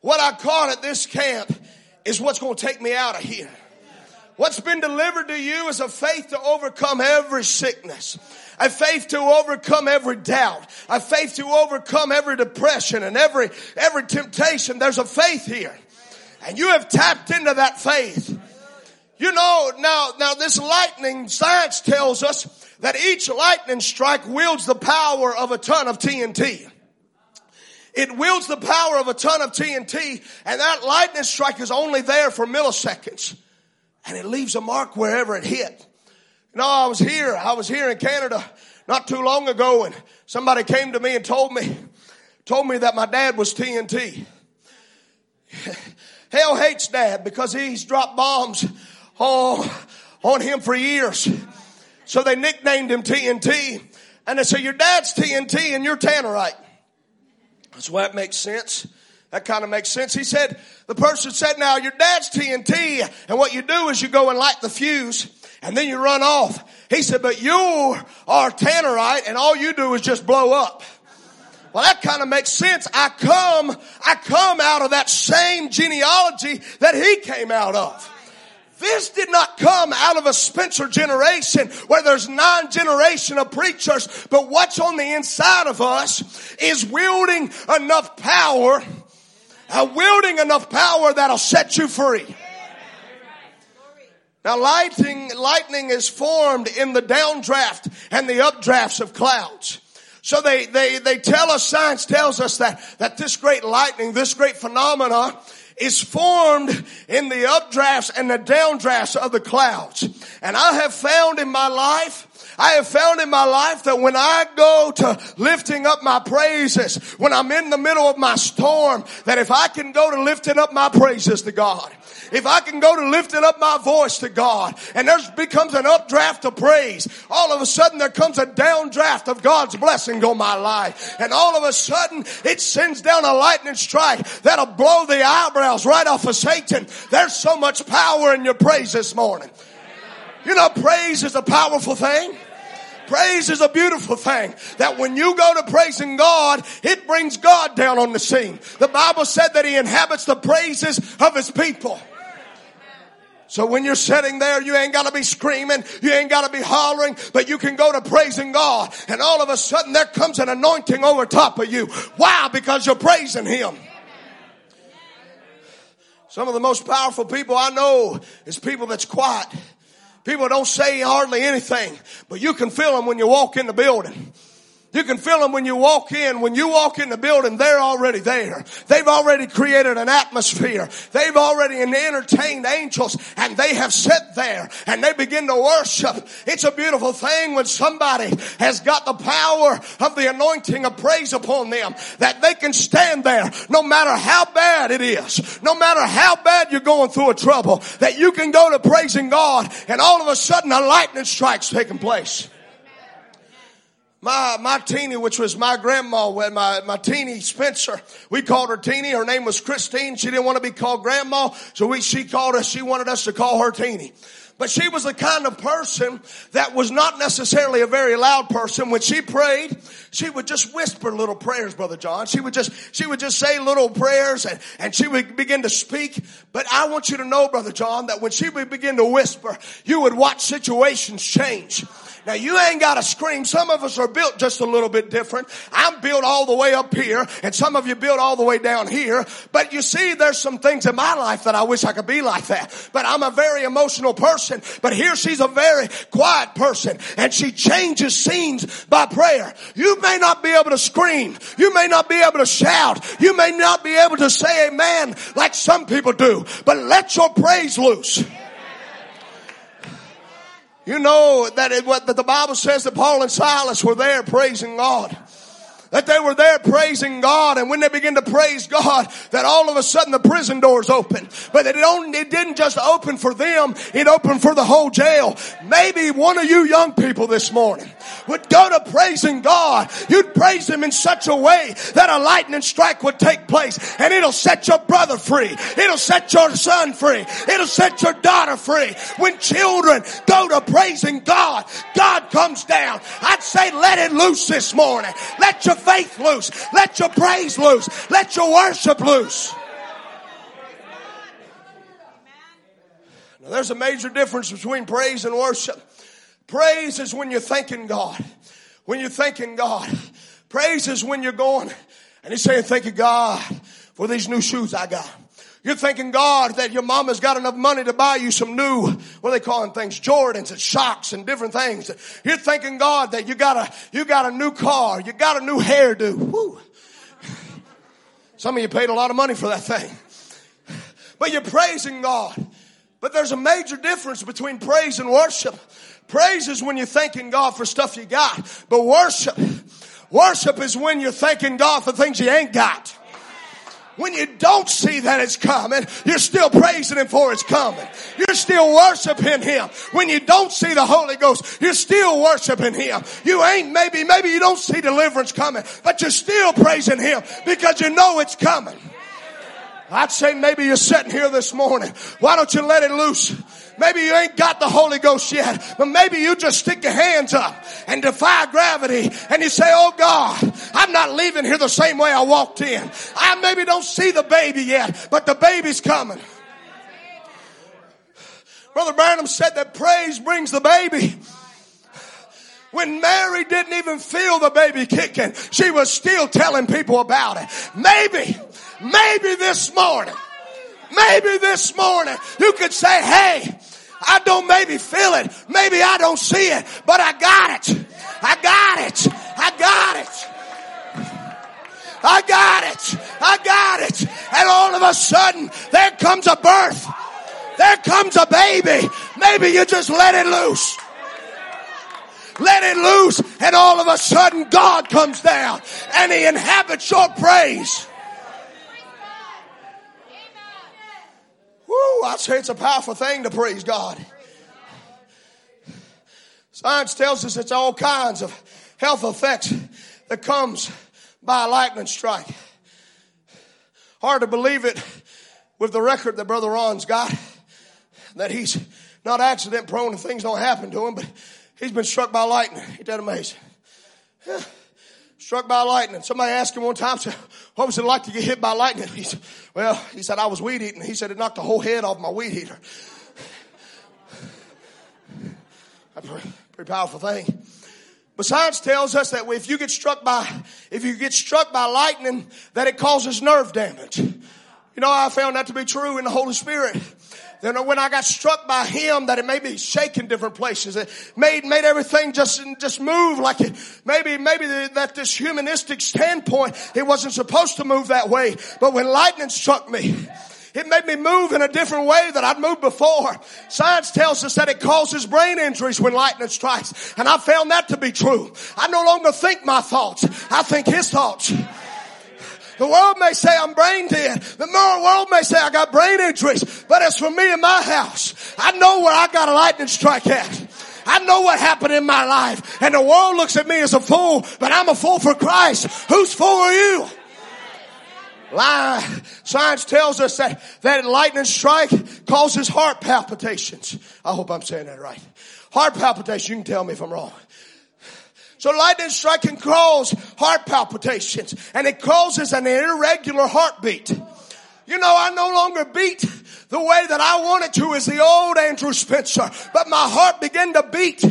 what I caught at this camp is what's going to take me out of here. What's been delivered to you is a faith to overcome every sickness. A faith to overcome every doubt. A faith to overcome every depression and every, every temptation. There's a faith here. And you have tapped into that faith. You know, now, now this lightning science tells us that each lightning strike wields the power of a ton of TNT. It wields the power of a ton of TNT and that lightning strike is only there for milliseconds and it leaves a mark wherever it hit. You know, I was here, I was here in Canada not too long ago and somebody came to me and told me, told me that my dad was TNT. *laughs* Hell hates dad because he's dropped bombs on, on him for years. So they nicknamed him TNT. And they say, your dad's TNT and you're Tannerite. So that makes sense. That kind of makes sense. He said, the person said, now your dad's TNT and what you do is you go and light the fuse and then you run off. He said, but you are Tannerite and all you do is just blow up. Well, that kind of makes sense. I come, I come out of that same genealogy that he came out of. This did not come out of a Spencer generation where there's nine generation of preachers, but what's on the inside of us is wielding enough power, uh, wielding enough power that'll set you free. Now lightning, lightning is formed in the downdraft and the updrafts of clouds. So they, they, they tell us, science tells us that, that this great lightning, this great phenomena is formed in the updrafts and the downdrafts of the clouds. And I have found in my life I have found in my life that when I go to lifting up my praises, when I'm in the middle of my storm, that if I can go to lifting up my praises to God, if I can go to lifting up my voice to God and there becomes an updraft of praise, all of a sudden there comes a downdraft of God's blessing on my life. And all of a sudden it sends down a lightning strike that'll blow the eyebrows right off of Satan. There's so much power in your praise this morning. You know, praise is a powerful thing. Praise is a beautiful thing that when you go to praising God, it brings God down on the scene. The Bible said that He inhabits the praises of His people. So when you're sitting there, you ain't got to be screaming, you ain't got to be hollering, but you can go to praising God, and all of a sudden there comes an anointing over top of you. Why? Because you're praising Him. Some of the most powerful people I know is people that's quiet. People don't say hardly anything, but you can feel them when you walk in the building. You can feel them when you walk in. When you walk in the building, they're already there. They've already created an atmosphere. They've already entertained angels and they have sat there and they begin to worship. It's a beautiful thing when somebody has got the power of the anointing of praise upon them that they can stand there no matter how bad it is, no matter how bad you're going through a trouble, that you can go to praising God and all of a sudden a lightning strike's taking place. My, my teeny, which was my grandma, my, my teeny Spencer, we called her teeny. Her name was Christine. She didn't want to be called grandma. So we, she called us, she wanted us to call her teeny. But she was the kind of person that was not necessarily a very loud person. When she prayed, she would just whisper little prayers, Brother John. She would just, she would just say little prayers and, and she would begin to speak. But I want you to know, Brother John, that when she would begin to whisper, you would watch situations change. Now you ain't got to scream. Some of us are built just a little bit different. I'm built all the way up here and some of you built all the way down here. But you see, there's some things in my life that I wish I could be like that. But I'm a very emotional person. But here she's a very quiet person and she changes scenes by prayer. You may not be able to scream. You may not be able to shout. You may not be able to say amen like some people do. But let your praise loose. You know that, it, what, that the Bible says that Paul and Silas were there praising God that they were there praising God. And when they begin to praise God that all of a sudden the prison doors open. But it, only, it didn't just open for them. It opened for the whole jail. Maybe one of you young people this morning would go to praising God. You'd praise him in such a way that a lightning strike would take place. And it'll set your brother free. It'll set your son free. It'll set your daughter free. When children go to praising God God comes down. I'd say let it loose this morning. Let your faith loose. Let your praise loose. Let your worship loose. Now, there's a major difference between praise and worship. Praise is when you're thanking God. When you're thanking God. Praise is when you're going and you're saying, thank you God for these new shoes I got. You're thanking God that your mama's got enough money to buy you some new, what are they calling things? Jordans and Shox and different things. You're thanking God that you got a, you got a new car. You got a new hairdo. Woo. Some of you paid a lot of money for that thing. But you're praising God. But there's a major difference between praise and worship. Praise is when you're thanking God for stuff you got. But worship, worship is when you're thanking God for things you ain't got. When you don't see that it's coming, you're still praising Him for it's coming. You're still worshiping Him. When you don't see the Holy Ghost, you're still worshiping Him. You ain't maybe, maybe you don't see deliverance coming, but you're still praising Him because you know it's coming. I'd say maybe you're sitting here this morning. Why don't you let it loose? Maybe you ain't got the Holy Ghost yet, but maybe you just stick your hands up and defy gravity and you say, Oh God, I'm not leaving here the same way I walked in. I maybe don't see the baby yet, but the baby's coming. Brother Branham said that praise brings the baby. When Mary didn't even feel the baby kicking, she was still telling people about it. Maybe, maybe this morning, maybe this morning you could say, hey, I don't maybe feel it. Maybe I don't see it, but I got it. I got it. I got it. I got it. I got it. And all of a sudden, there comes a birth. There comes a baby. Maybe you just let it loose. Let it loose. And all of a sudden, God comes down and He inhabits your praise. Woo, I say it's a powerful thing to praise God. Science tells us it's all kinds of health effects that comes by a lightning strike. Hard to believe it with the record that Brother Ron's got, that he's not accident prone and things don't happen to him, but he's been struck by lightning. Ain't that amazing? Yeah. Struck by lightning. Somebody asked him one time, *laughs* what was it like to get hit by lightning? He said, well, he said, I was weed eating. He said, it knocked the whole head off my weed eater. *laughs* That's a pretty powerful thing. But science tells us that if you get struck by, if you get struck by lightning, that it causes nerve damage. You know, I found that to be true in the Holy Spirit then when I got struck by him, that it made me shake in different places. It made, made everything just, just move like it, maybe, maybe that this humanistic standpoint, it wasn't supposed to move that way. But when lightning struck me, it made me move in a different way that I'd moved before. Science tells us that it causes brain injuries when lightning strikes. And I found that to be true. I no longer think my thoughts. I think his thoughts. The world may say I'm brain dead. The world may say I got brain injuries. But as for me and my house, I know where I got a lightning strike at. I know what happened in my life. And the world looks at me as a fool, but I'm a fool for Christ. Whose fool are you? Science tells us that, that lightning strike causes heart palpitations. I hope I'm saying that right. Heart palpitations, you can tell me if I'm wrong. So lightning strike can cause heart palpitations and it causes an irregular heartbeat. You know, I no longer beat the way that I wanted to as the old Andrew Spencer, but my heart began to beat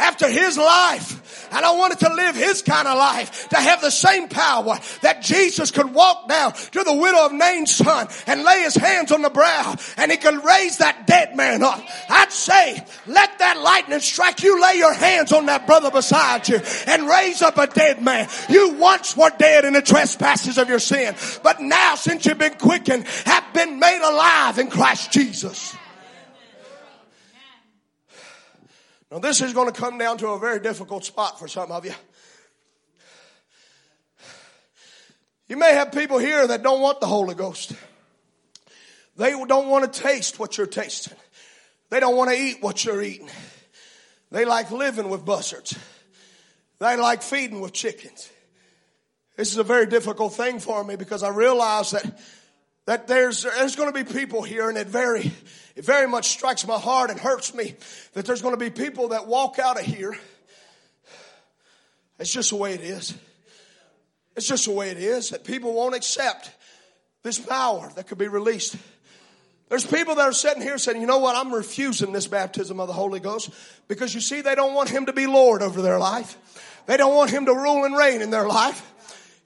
after his life. And I wanted to live his kind of life, to have the same power that Jesus could walk down to the widow of Nain's son and lay his hands on the brow and he could raise that dead man up. I'd say, let that lightning strike you, lay your hands on that brother beside you and raise up a dead man. You once were dead in the trespasses of your sin, but now since you've been quickened, have been made alive in Christ Jesus. Now this is going to come down to a very difficult spot for some of you. You may have people here that don't want the Holy Ghost. They don't want to taste what you're tasting. They don't want to eat what you're eating. They like living with buzzards. They like feeding with chickens. This is a very difficult thing for me because I realize that that there's there's going to be people here and it very it very much strikes my heart and hurts me that there's going to be people that walk out of here. It's just the way it is. It's just the way it is that people won't accept this power that could be released. There's people that are sitting here saying, you know what, I'm refusing this baptism of the Holy Ghost because you see, they don't want Him to be Lord over their life. They don't want Him to rule and reign in their life.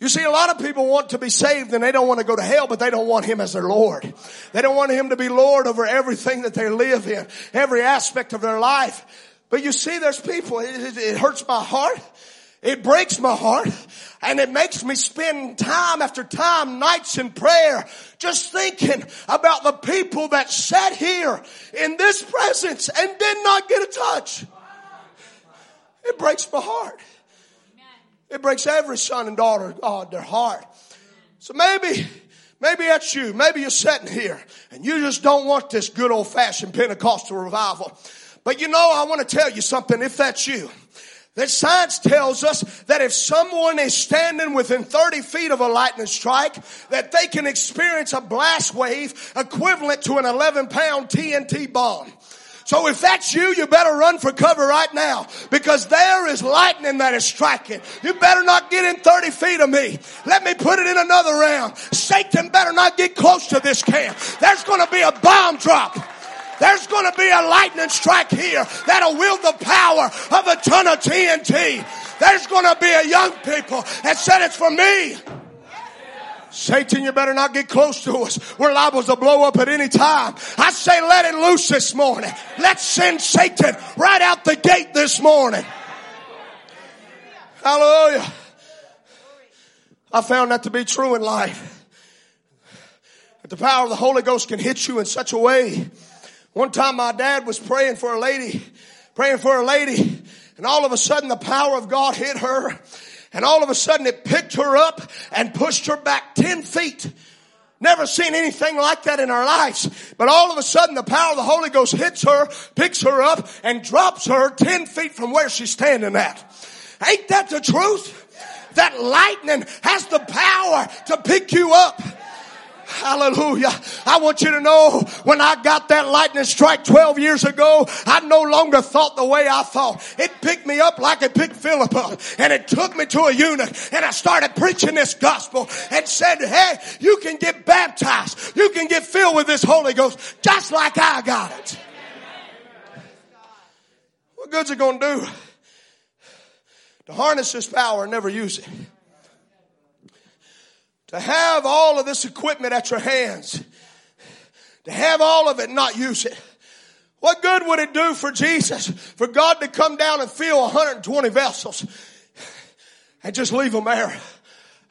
You see, a lot of people want to be saved and they don't want to go to hell, but they don't want Him as their Lord. They don't want Him to be Lord over everything that they live in, every aspect of their life. But you see, there's people, it, it hurts my heart. It breaks my heart and it makes me spend time after time, nights in prayer, just thinking about the people that sat here in this presence and did not get a touch. It breaks my heart. It breaks every son and daughter of God, their heart. So maybe, maybe that's you. Maybe you're sitting here and you just don't want this good old fashioned Pentecostal revival. But you know, I want to tell you something if that's you. That science tells us that if someone is standing within 30 feet of a lightning strike, that they can experience a blast wave equivalent to an 11 pound TNT bomb. So if that's you, you better run for cover right now because there is lightning that is striking. You better not get in 30 feet of me. Let me put it in another round. Satan better not get close to this camp. There's going to be a bomb drop. There's going to be a lightning strike here that'll wield the power of a ton of TNT. There's going to be a young people that said it's for me. Satan, you better not get close to us. We're liable to blow up at any time. I say let it loose this morning. Let's send Satan right out the gate this morning. Hallelujah. I found that to be true in life. That the power of the Holy Ghost can hit you in such a way. One time my dad was praying for a lady, praying for a lady, and all of a sudden the power of God hit her and all of a sudden it picked her up and pushed her back 10 feet. Never seen anything like that in our lives. But all of a sudden the power of the Holy Ghost hits her, picks her up, and drops her 10 feet from where she's standing at. Ain't that the truth? That lightning has the power to pick you up. Hallelujah. I want you to know when I got that lightning strike 12 years ago, I no longer thought the way I thought. It picked me up like it picked Philip up and it took me to a eunuch and I started preaching this gospel and said, Hey, you can get baptized. You can get filled with this Holy Ghost just like I got it. What good's it going to do? To harness this power and never use it to have all of this equipment at your hands, To have all of it not use it. What good would it do for Jesus for God to come down and fill 120 vessels and just leave them there?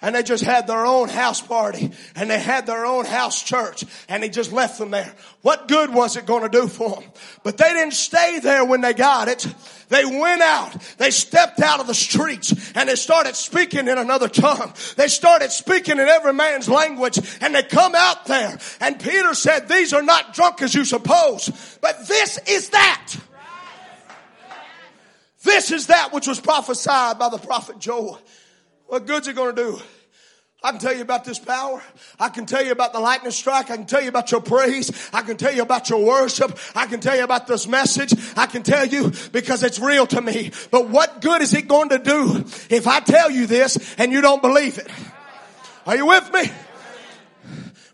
And they just had their own house party and they had their own house church and he just left them there. What good was it going to do for them? But they didn't stay there when they got it. They went out. They stepped out of the streets and they started speaking in another tongue. They started speaking in every man's language and they come out there and Peter said, these are not drunk as you suppose, but this is that. This is that which was prophesied by the prophet Joel. What good's it going to do? I can tell you about this power. I can tell you about the lightning strike. I can tell you about your praise. I can tell you about your worship. I can tell you about this message. I can tell you because it's real to me. But what good is it going to do if I tell you this and you don't believe it? Are you with me?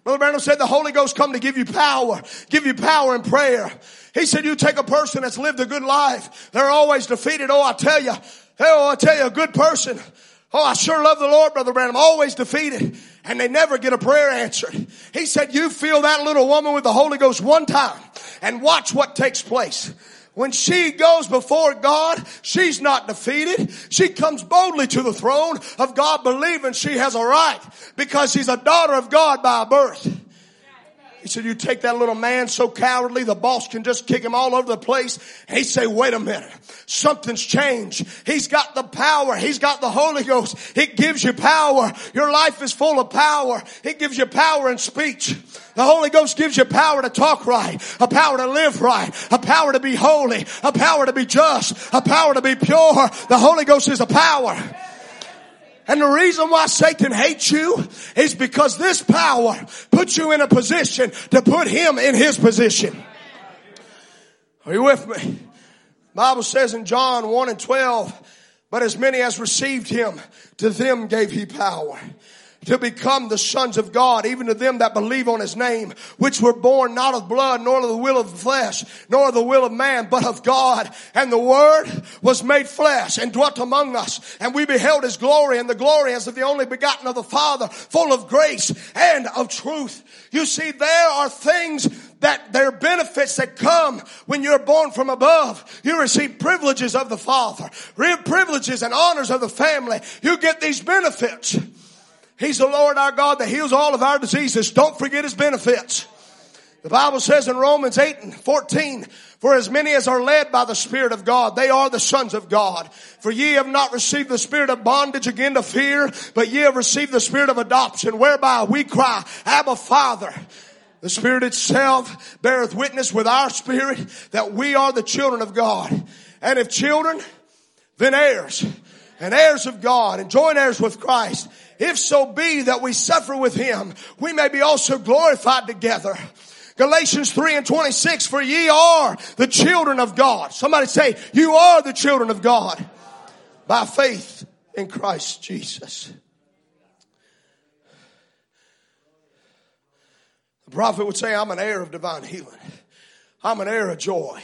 Brother Branham said the Holy Ghost come to give you power, give you power in prayer. He said you take a person that's lived a good life. They're always defeated. Oh, I tell you, oh, I tell you, a good person Oh, I sure love the Lord, Brother Branham. Always defeated. And they never get a prayer answered. He said, you feel that little woman with the Holy Ghost one time and watch what takes place. When she goes before God, she's not defeated. She comes boldly to the throne of God believing she has a right because she's a daughter of God by birth. He said, you take that little man so cowardly, the boss can just kick him all over the place. And he say, wait a minute. Something's changed. He's got the power. He's got the Holy Ghost. It gives you power. Your life is full of power. It gives you power in speech. The Holy Ghost gives you power to talk right, a power to live right, a power to be holy, a power to be just, a power to be pure. The Holy Ghost is a power. And the reason why Satan hates you is because this power puts you in a position to put him in his position. Are you with me? Bible says in John 1 and 12, but as many as received him, to them gave he power to become the sons of God, even to them that believe on his name, which were born not of blood, nor of the will of the flesh, nor of the will of man, but of God. And the word was made flesh and dwelt among us. And we beheld his glory and the glory as of the only begotten of the Father, full of grace and of truth. You see, there are things that there are benefits that come when you're born from above. You receive privileges of the Father, real privileges and honors of the family. You get these benefits. He's the Lord our God that heals all of our diseases. Don't forget his benefits. The Bible says in Romans 8 and 14, for as many as are led by the Spirit of God, they are the sons of God. For ye have not received the spirit of bondage again to fear, but ye have received the spirit of adoption, whereby we cry, Abba Father. The Spirit itself beareth witness with our spirit that we are the children of God. And if children, then heirs, and heirs of God, and joint heirs with Christ if so be that we suffer with him, we may be also glorified together. Galatians 3 and 26, for ye are the children of God. Somebody say, you are the children of God by faith in Christ Jesus. The prophet would say, I'm an heir of divine healing. I'm an heir of joy.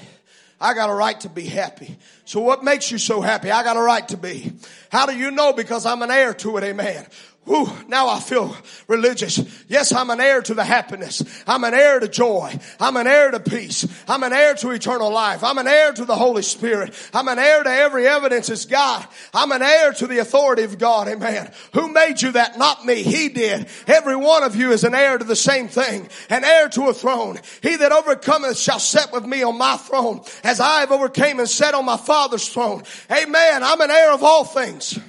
I got a right to be happy. So what makes you so happy? I got a right to be. How do you know? Because I'm an heir to it, amen. Whew, now I feel religious. Yes, I'm an heir to the happiness. I'm an heir to joy. I'm an heir to peace. I'm an heir to eternal life. I'm an heir to the Holy Spirit. I'm an heir to every evidence is God. I'm an heir to the authority of God. Amen. Who made you that? Not me. He did. Every one of you is an heir to the same thing. An heir to a throne. He that overcometh shall sit with me on my throne as I have overcame and sat on my Father's throne. Amen. I'm an heir of all things.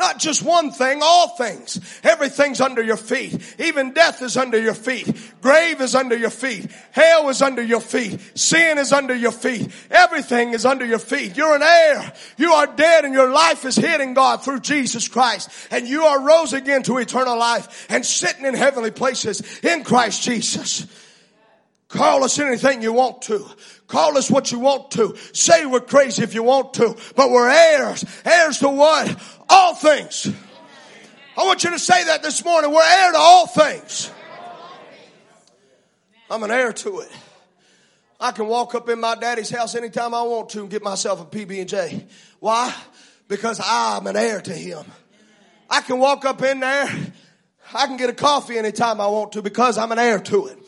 Not just one thing, all things. Everything's under your feet. Even death is under your feet. Grave is under your feet. Hell is under your feet. Sin is under your feet. Everything is under your feet. You're an heir. You are dead and your life is hid in God through Jesus Christ. And you are rose again to eternal life and sitting in heavenly places in Christ Jesus. Call us anything you want to. Call us what you want to. Say we're crazy if you want to. But we're heirs. Heirs to what? All things. I want you to say that this morning. We're heir to all things. I'm an heir to it. I can walk up in my daddy's house anytime I want to and get myself a PB&J. Why? Because I'm an heir to him. I can walk up in there. I can get a coffee anytime I want to because I'm an heir to it.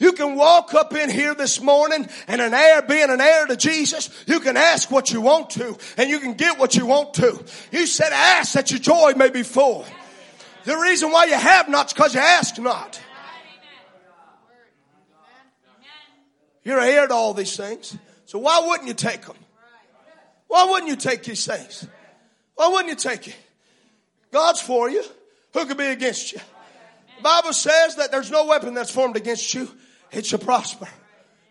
You can walk up in here this morning and an heir, being an heir to Jesus, you can ask what you want to and you can get what you want to. You said ask that your joy may be full. The reason why you have not is because you ask not. You're a heir to all these things. So why wouldn't you take them? Why wouldn't you take these things? Why wouldn't you take it? God's for you. Who could be against you? The Bible says that there's no weapon that's formed against you it shall prosper.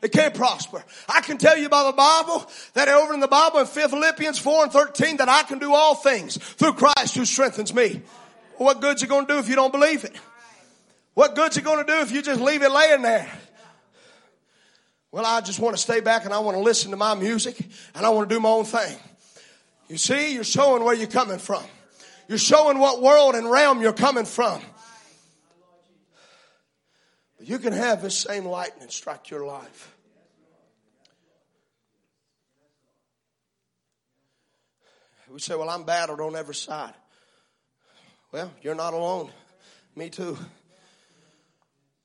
It can't prosper. I can tell you by the Bible that over in the Bible in Philippians 4 and 13 that I can do all things through Christ who strengthens me. What good's it going to do if you don't believe it? What good's it going to do if you just leave it laying there? Well, I just want to stay back and I want to listen to my music and I want to do my own thing. You see, you're showing where you're coming from. You're showing what world and realm you're coming from. You can have this same lightning strike your life. We say, well, I'm battled on every side. Well, you're not alone. Me too.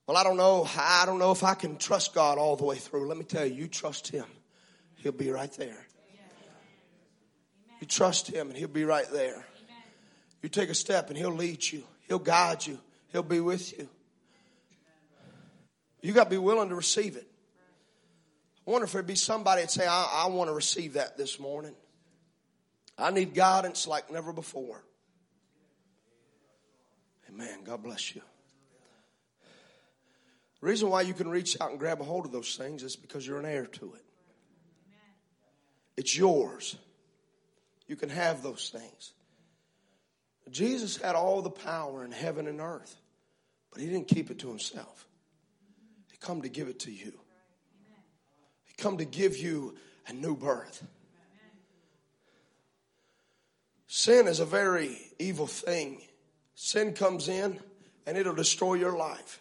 Well, I don't know. I don't know if I can trust God all the way through. Let me tell you, you trust Him. He'll be right there. You trust Him and He'll be right there. You take a step and He'll lead you. He'll guide you. He'll be with you. You got to be willing to receive it. I wonder if there'd be somebody that say, I, I want to receive that this morning. I need guidance like never before. Amen. God bless you. The reason why you can reach out and grab a hold of those things is because you're an heir to it. It's yours. You can have those things. Jesus had all the power in heaven and earth, but he didn't keep it to himself come to give it to you. He come to give you a new birth. Sin is a very evil thing. Sin comes in and it'll destroy your life.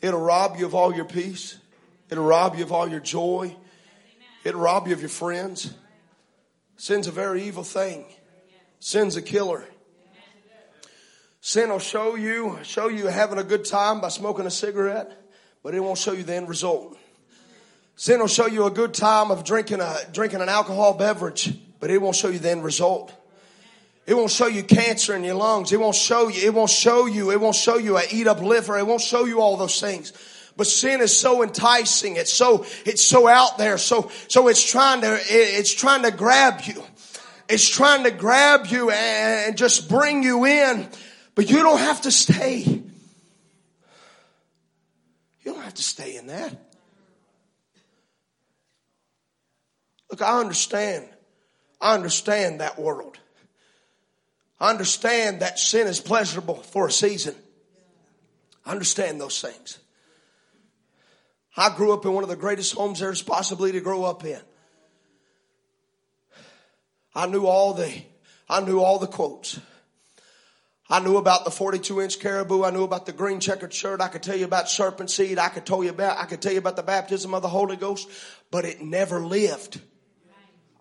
It'll rob you of all your peace. It'll rob you of all your joy. It'll rob you of your friends. Sin's a very evil thing. Sin's a killer. Sin will show you, show you having a good time by smoking a cigarette, but it won't show you the end result. Sin will show you a good time of drinking a, drinking an alcohol beverage, but it won't show you the end result. It won't show you cancer in your lungs. It won't show you, it won't show you, it won't show you a eat up liver. It won't show you all those things. But sin is so enticing. It's so, it's so out there. So, so it's trying to, it's trying to grab you. It's trying to grab you and just bring you in but you don't have to stay. You don't have to stay in that. Look, I understand. I understand that world. I understand that sin is pleasurable for a season. I understand those things. I grew up in one of the greatest homes there's possibly to grow up in. I knew all the, I knew all the quotes. I knew about the 42 inch caribou. I knew about the green checkered shirt. I could tell you about serpent seed. I could tell you about, I could tell you about the baptism of the Holy Ghost, but it never lived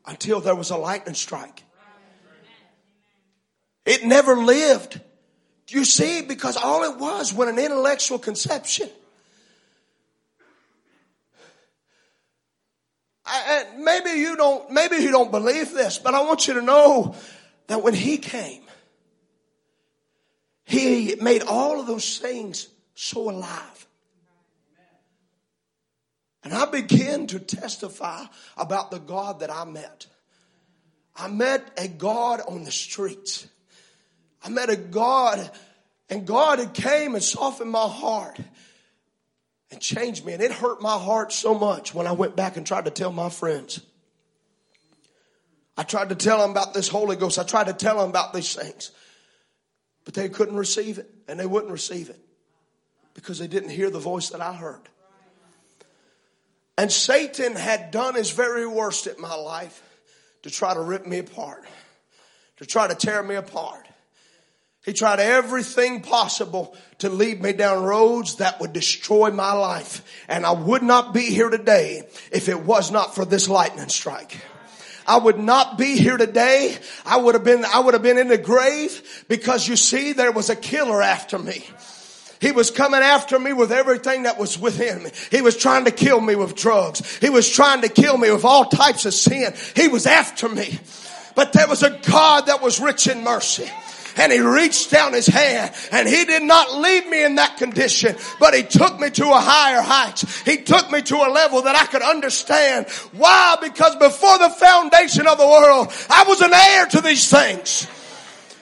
until there was a lightning strike. It never lived. Do you see? Because all it was was an intellectual conception. I, maybe you don't, maybe you don't believe this, but I want you to know that when he came, he made all of those things so alive. And I began to testify about the God that I met. I met a God on the streets. I met a God, and God had came and softened my heart and changed me. And it hurt my heart so much when I went back and tried to tell my friends. I tried to tell them about this Holy Ghost. I tried to tell them about these things. But they couldn't receive it, and they wouldn't receive it because they didn't hear the voice that I heard. And Satan had done his very worst at my life to try to rip me apart, to try to tear me apart. He tried everything possible to lead me down roads that would destroy my life. And I would not be here today if it was not for this lightning strike. I would not be here today. I would have been, I would have been in the grave because you see, there was a killer after me. He was coming after me with everything that was within me. He was trying to kill me with drugs. He was trying to kill me with all types of sin. He was after me. But there was a God that was rich in mercy and he reached down his hand and he did not leave me in that condition, but he took me to a higher height. He took me to a level that I could understand. Why? Because before the foundation of the world, I was an heir to these things.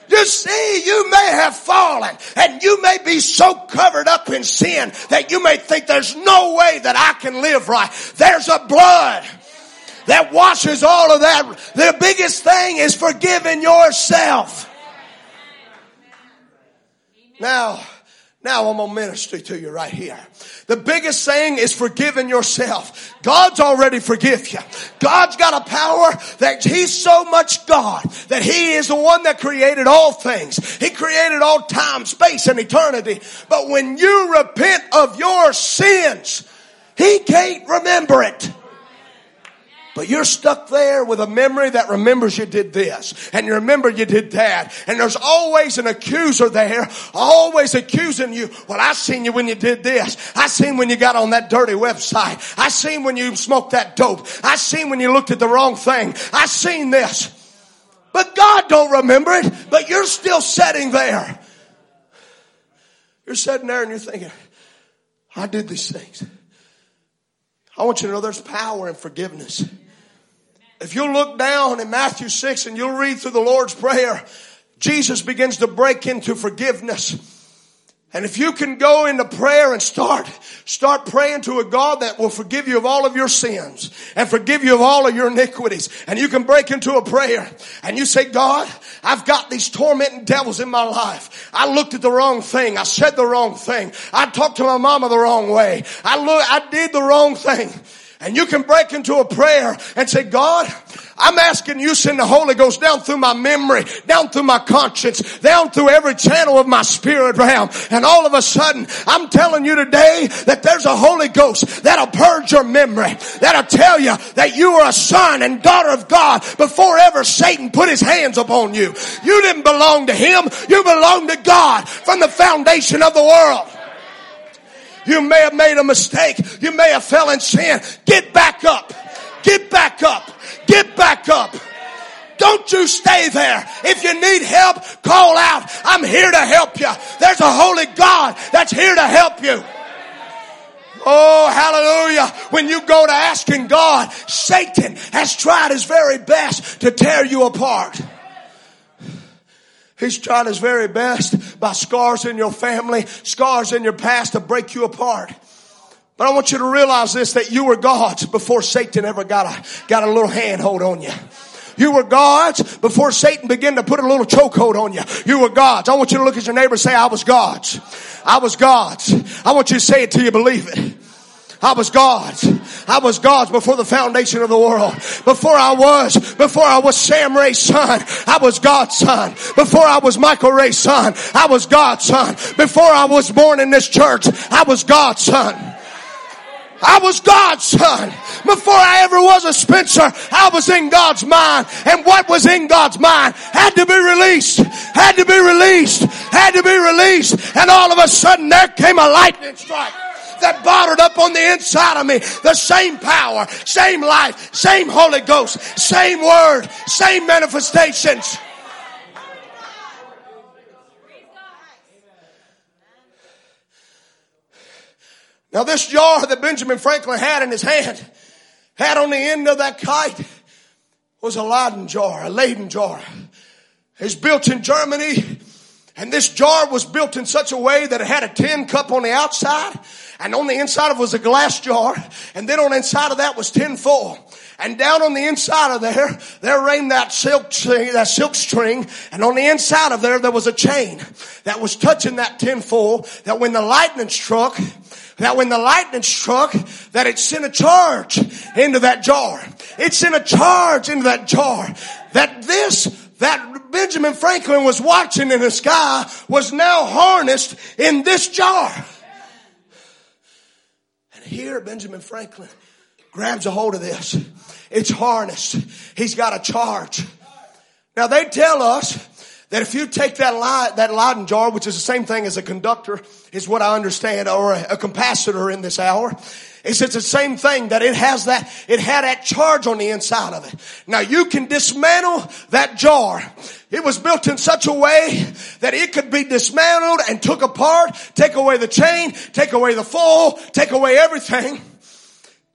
You see, you may have fallen and you may be so covered up in sin that you may think there's no way that I can live right. There's a blood that washes all of that. The biggest thing is forgiving yourself. Now, now I'm gonna minister to you right here. The biggest thing is forgiving yourself. God's already forgive you. God's got a power that He's so much God that He is the one that created all things. He created all time, space, and eternity. But when you repent of your sins, He can't remember it. But you're stuck there with a memory that remembers you did this and you remember you did that. And there's always an accuser there, always accusing you. Well, I seen you when you did this. I seen when you got on that dirty website. I seen when you smoked that dope. I seen when you looked at the wrong thing. I seen this. But God don't remember it, but you're still sitting there. You're sitting there and you're thinking, I did these things. I want you to know there's power in forgiveness. If you look down in Matthew 6 and you'll read through the Lord's Prayer, Jesus begins to break into forgiveness. And if you can go into prayer and start, start praying to a God that will forgive you of all of your sins and forgive you of all of your iniquities. And you can break into a prayer and you say, God, I've got these tormenting devils in my life. I looked at the wrong thing. I said the wrong thing. I talked to my mama the wrong way. I look, I did the wrong thing. And you can break into a prayer and say, God, I'm asking you send the Holy Ghost down through my memory, down through my conscience, down through every channel of my spirit realm. And all of a sudden, I'm telling you today that there's a Holy Ghost that'll purge your memory, that'll tell you that you are a son and daughter of God before ever Satan put his hands upon you. You didn't belong to him. You belong to God from the foundation of the world. You may have made a mistake. You may have fell in sin. Get back up. Get back up. Get back up. Don't you stay there. If you need help, call out. I'm here to help you. There's a holy God that's here to help you. Oh, hallelujah. When you go to asking God, Satan has tried his very best to tear you apart. He's tried his very best by scars in your family, scars in your past to break you apart. But I want you to realize this, that you were God's before Satan ever got a, got a little handhold on you. You were God's before Satan began to put a little chokehold on you. You were God's. I want you to look at your neighbor and say, I was God's. I was God's. I want you to say it till you believe it. I was God's. I was God's before the foundation of the world. Before I was, before I was Sam Ray's son, I was God's son. Before I was Michael Ray's son, I was God's son. Before I was born in this church, I was God's son. I was God's son. Before I ever was a Spencer, I was in God's mind. And what was in God's mind had to be released. Had to be released. Had to be released. And all of a sudden there came a lightning strike that bottled up on the inside of me. The same power, same life, same Holy Ghost, same word, same manifestations. Now this jar that Benjamin Franklin had in his hand, had on the end of that kite, was a Leyden jar, a Leyden jar. It's built in Germany. And this jar was built in such a way that it had a tin cup on the outside and on the inside of it was a glass jar. And then on the inside of that was tin foil. And down on the inside of there, there ran that silk that silk string. And on the inside of there, there was a chain that was touching that tin foil that when the lightning struck, that when the lightning struck, that it sent a charge into that jar. It sent a charge into that jar. That this, that Benjamin Franklin was watching in the sky was now harnessed in this jar here, Benjamin Franklin grabs a hold of this. It's harnessed. He's got a charge. Now they tell us that if you take that light, that Leyden jar, which is the same thing as a conductor, is what I understand, or a, a capacitor in this hour, is it's the same thing that it has that, it had that charge on the inside of it. Now you can dismantle that jar. It was built in such a way that it could be dismantled and took apart, take away the chain, take away the fall, take away everything.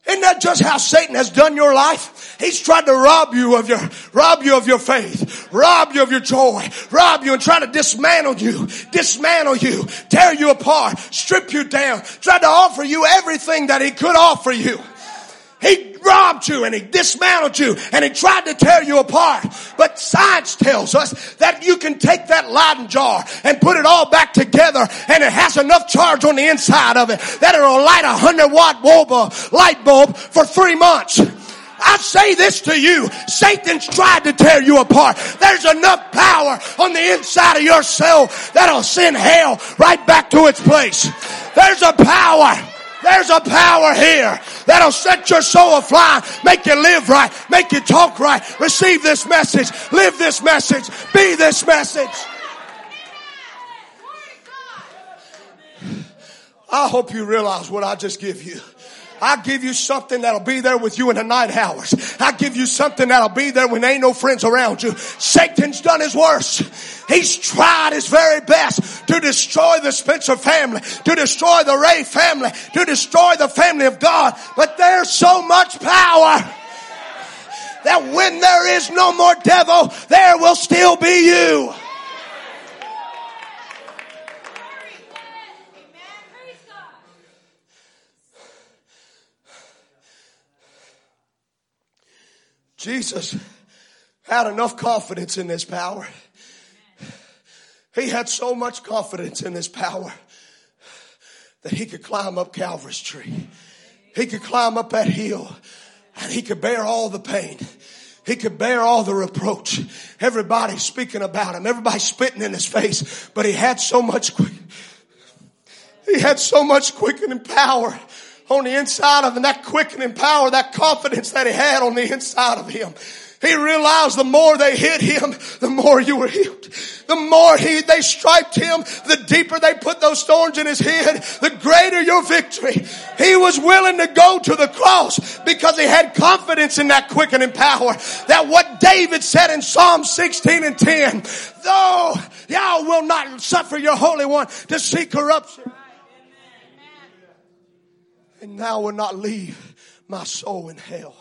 Isn't that just how Satan has done your life? He's tried to rob you of your, rob you of your faith, rob you of your joy, rob you and try to dismantle you, dismantle you, tear you apart, strip you down, tried to offer you everything that he could offer you. He robbed you and he dismantled you and he tried to tear you apart. But science tells us that you can take that Leyden jar and put it all back together and it has enough charge on the inside of it that it'll light a hundred watt bulb, uh, light bulb for three months. I say this to you. Satan's tried to tear you apart. There's enough power on the inside of your soul that'll send hell right back to its place. There's a power. There's a power here that'll set your soul afly, make you live right, make you talk right, receive this message, live this message, be this message. I hope you realize what I just give you. I give you something that'll be there with you in the night hours. I give you something that'll be there when ain't no friends around you. Satan's done his worst. He's tried his very best to destroy the Spencer family, to destroy the Ray family, to destroy the family of God. But there's so much power that when there is no more devil, there will still be you. Jesus had enough confidence in this power. He had so much confidence in this power that he could climb up Calvary's tree. He could climb up that hill and he could bear all the pain. He could bear all the reproach. Everybody speaking about him. Everybody spitting in his face. But he had so much, he had so much quickening power on the inside of him, that quickening power, that confidence that he had on the inside of him. He realized the more they hit him, the more you were healed. The more he, they striped him, the deeper they put those thorns in his head, the greater your victory. He was willing to go to the cross because he had confidence in that quickening power. That what David said in Psalm 16 and 10, though y'all will not suffer your Holy One to see corruption and now will not leave my soul in hell.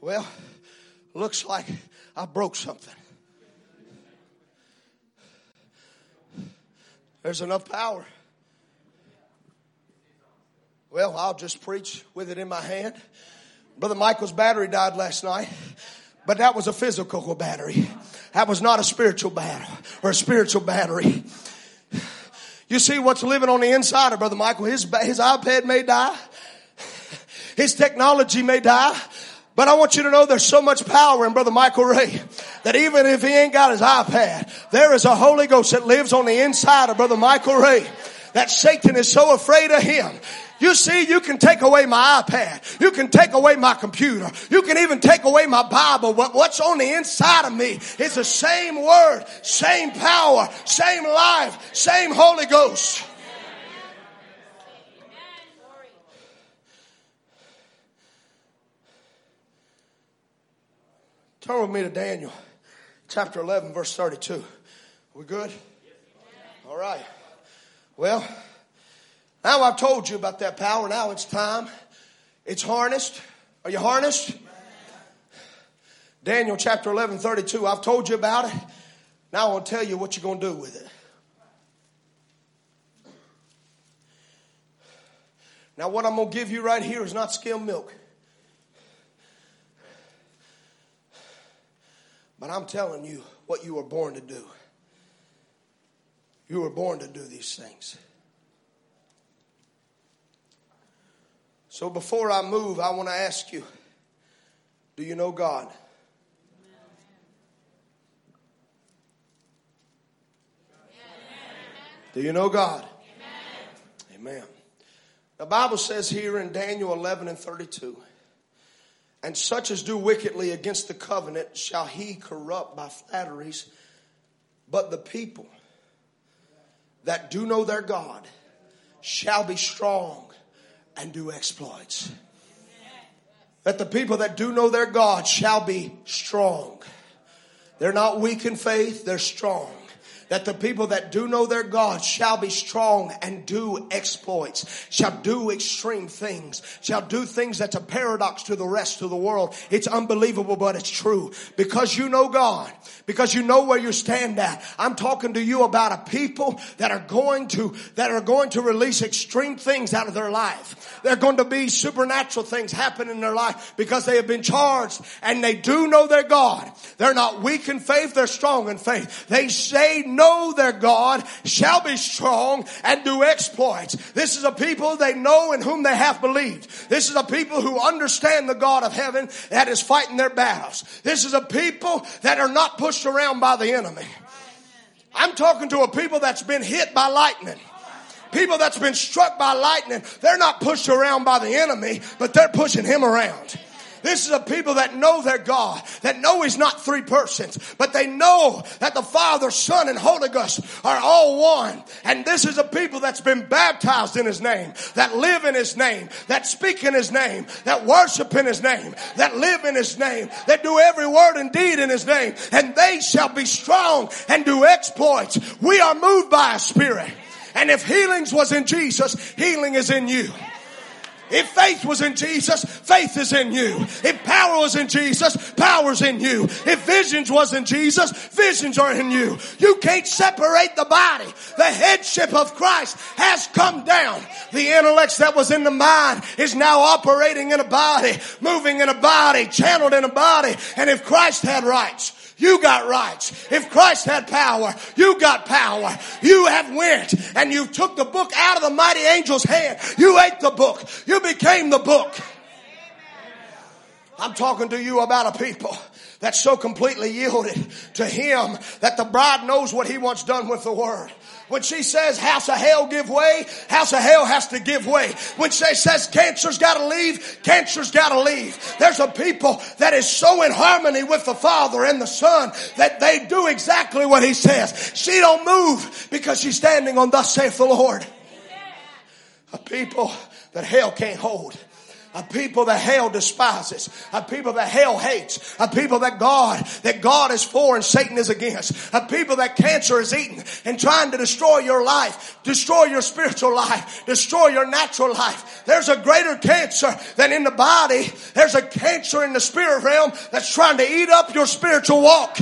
Well, looks like I broke something. There's enough power. Well, I'll just preach with it in my hand. Brother Michael's battery died last night, but that was a physical battery. That was not a spiritual battle or a spiritual battery. You see what's living on the inside of Brother Michael. His, his iPad may die. *laughs* His technology may die. But I want you to know there's so much power in Brother Michael Ray that even if he ain't got his iPad, there is a Holy Ghost that lives on the inside of Brother Michael Ray that Satan is so afraid of him you see, you can take away my iPad. You can take away my computer. You can even take away my Bible. But what's on the inside of me is the same word, same power, same life, same Holy Ghost. Turn with me to Daniel chapter 11, verse 32. We good? All right. Well, now I've told you about that power. Now it's time. It's harnessed. Are you harnessed? Daniel chapter 11, 32. I've told you about it. Now I want to tell you what you're going to do with it. Now, what I'm going to give you right here is not skim milk. But I'm telling you what you were born to do. You were born to do these things. So before I move, I want to ask you do you know God? Do you know God? Amen. Amen. The Bible says here in Daniel 11 and 32 And such as do wickedly against the covenant shall he corrupt by flatteries. But the people that do know their God shall be strong and do exploits. That the people that do know their God shall be strong. They're not weak in faith, they're strong that the people that do know their God shall be strong and do exploits, shall do extreme things, shall do things that's a paradox to the rest of the world. It's unbelievable, but it's true. Because you know God, because you know where you stand at. I'm talking to you about a people that are going to, that are going to release extreme things out of their life. They're going to be supernatural things happen in their life because they have been charged and they do know their God. They're not weak in faith, they're strong in faith. They say know their God shall be strong and do exploits. This is a people they know in whom they have believed. This is a people who understand the God of heaven that is fighting their battles. This is a people that are not pushed around by the enemy. I'm talking to a people that's been hit by lightning people that's been struck by lightning, they're not pushed around by the enemy, but they're pushing him around. This is a people that know their God, that know He's not three persons, but they know that the Father, Son, and Holy Ghost are all one. And this is a people that's been baptized in His name, that live in His name, that speak in His name, that worship in His name, that live in His name, that do every word and deed in His name, and they shall be strong and do exploits. We are moved by a Spirit. And if healings was in Jesus, healing is in you. If faith was in Jesus, faith is in you. If power was in Jesus, power's in you. If visions was in Jesus, visions are in you. You can't separate the body. The headship of Christ has come down. The intellect that was in the mind is now operating in a body, moving in a body, channeled in a body. And if Christ had rights, you got rights. If Christ had power, you got power. You have went and you took the book out of the mighty angel's hand. You ate the book. You became the book. I'm talking to you about a people that's so completely yielded to Him that the bride knows what He wants done with the Word. When she says house of hell give way, house of hell has to give way. When she says cancer's gotta leave, cancer's gotta leave. There's a people that is so in harmony with the Father and the Son that they do exactly what He says. She don't move because she's standing on thus saith the Lord. A people that hell can't hold a people that hell despises, a people that hell hates, a people that God, that God is for and Satan is against, a people that cancer is eating and trying to destroy your life, destroy your spiritual life, destroy your natural life. There's a greater cancer than in the body. There's a cancer in the spirit realm that's trying to eat up your spiritual walk.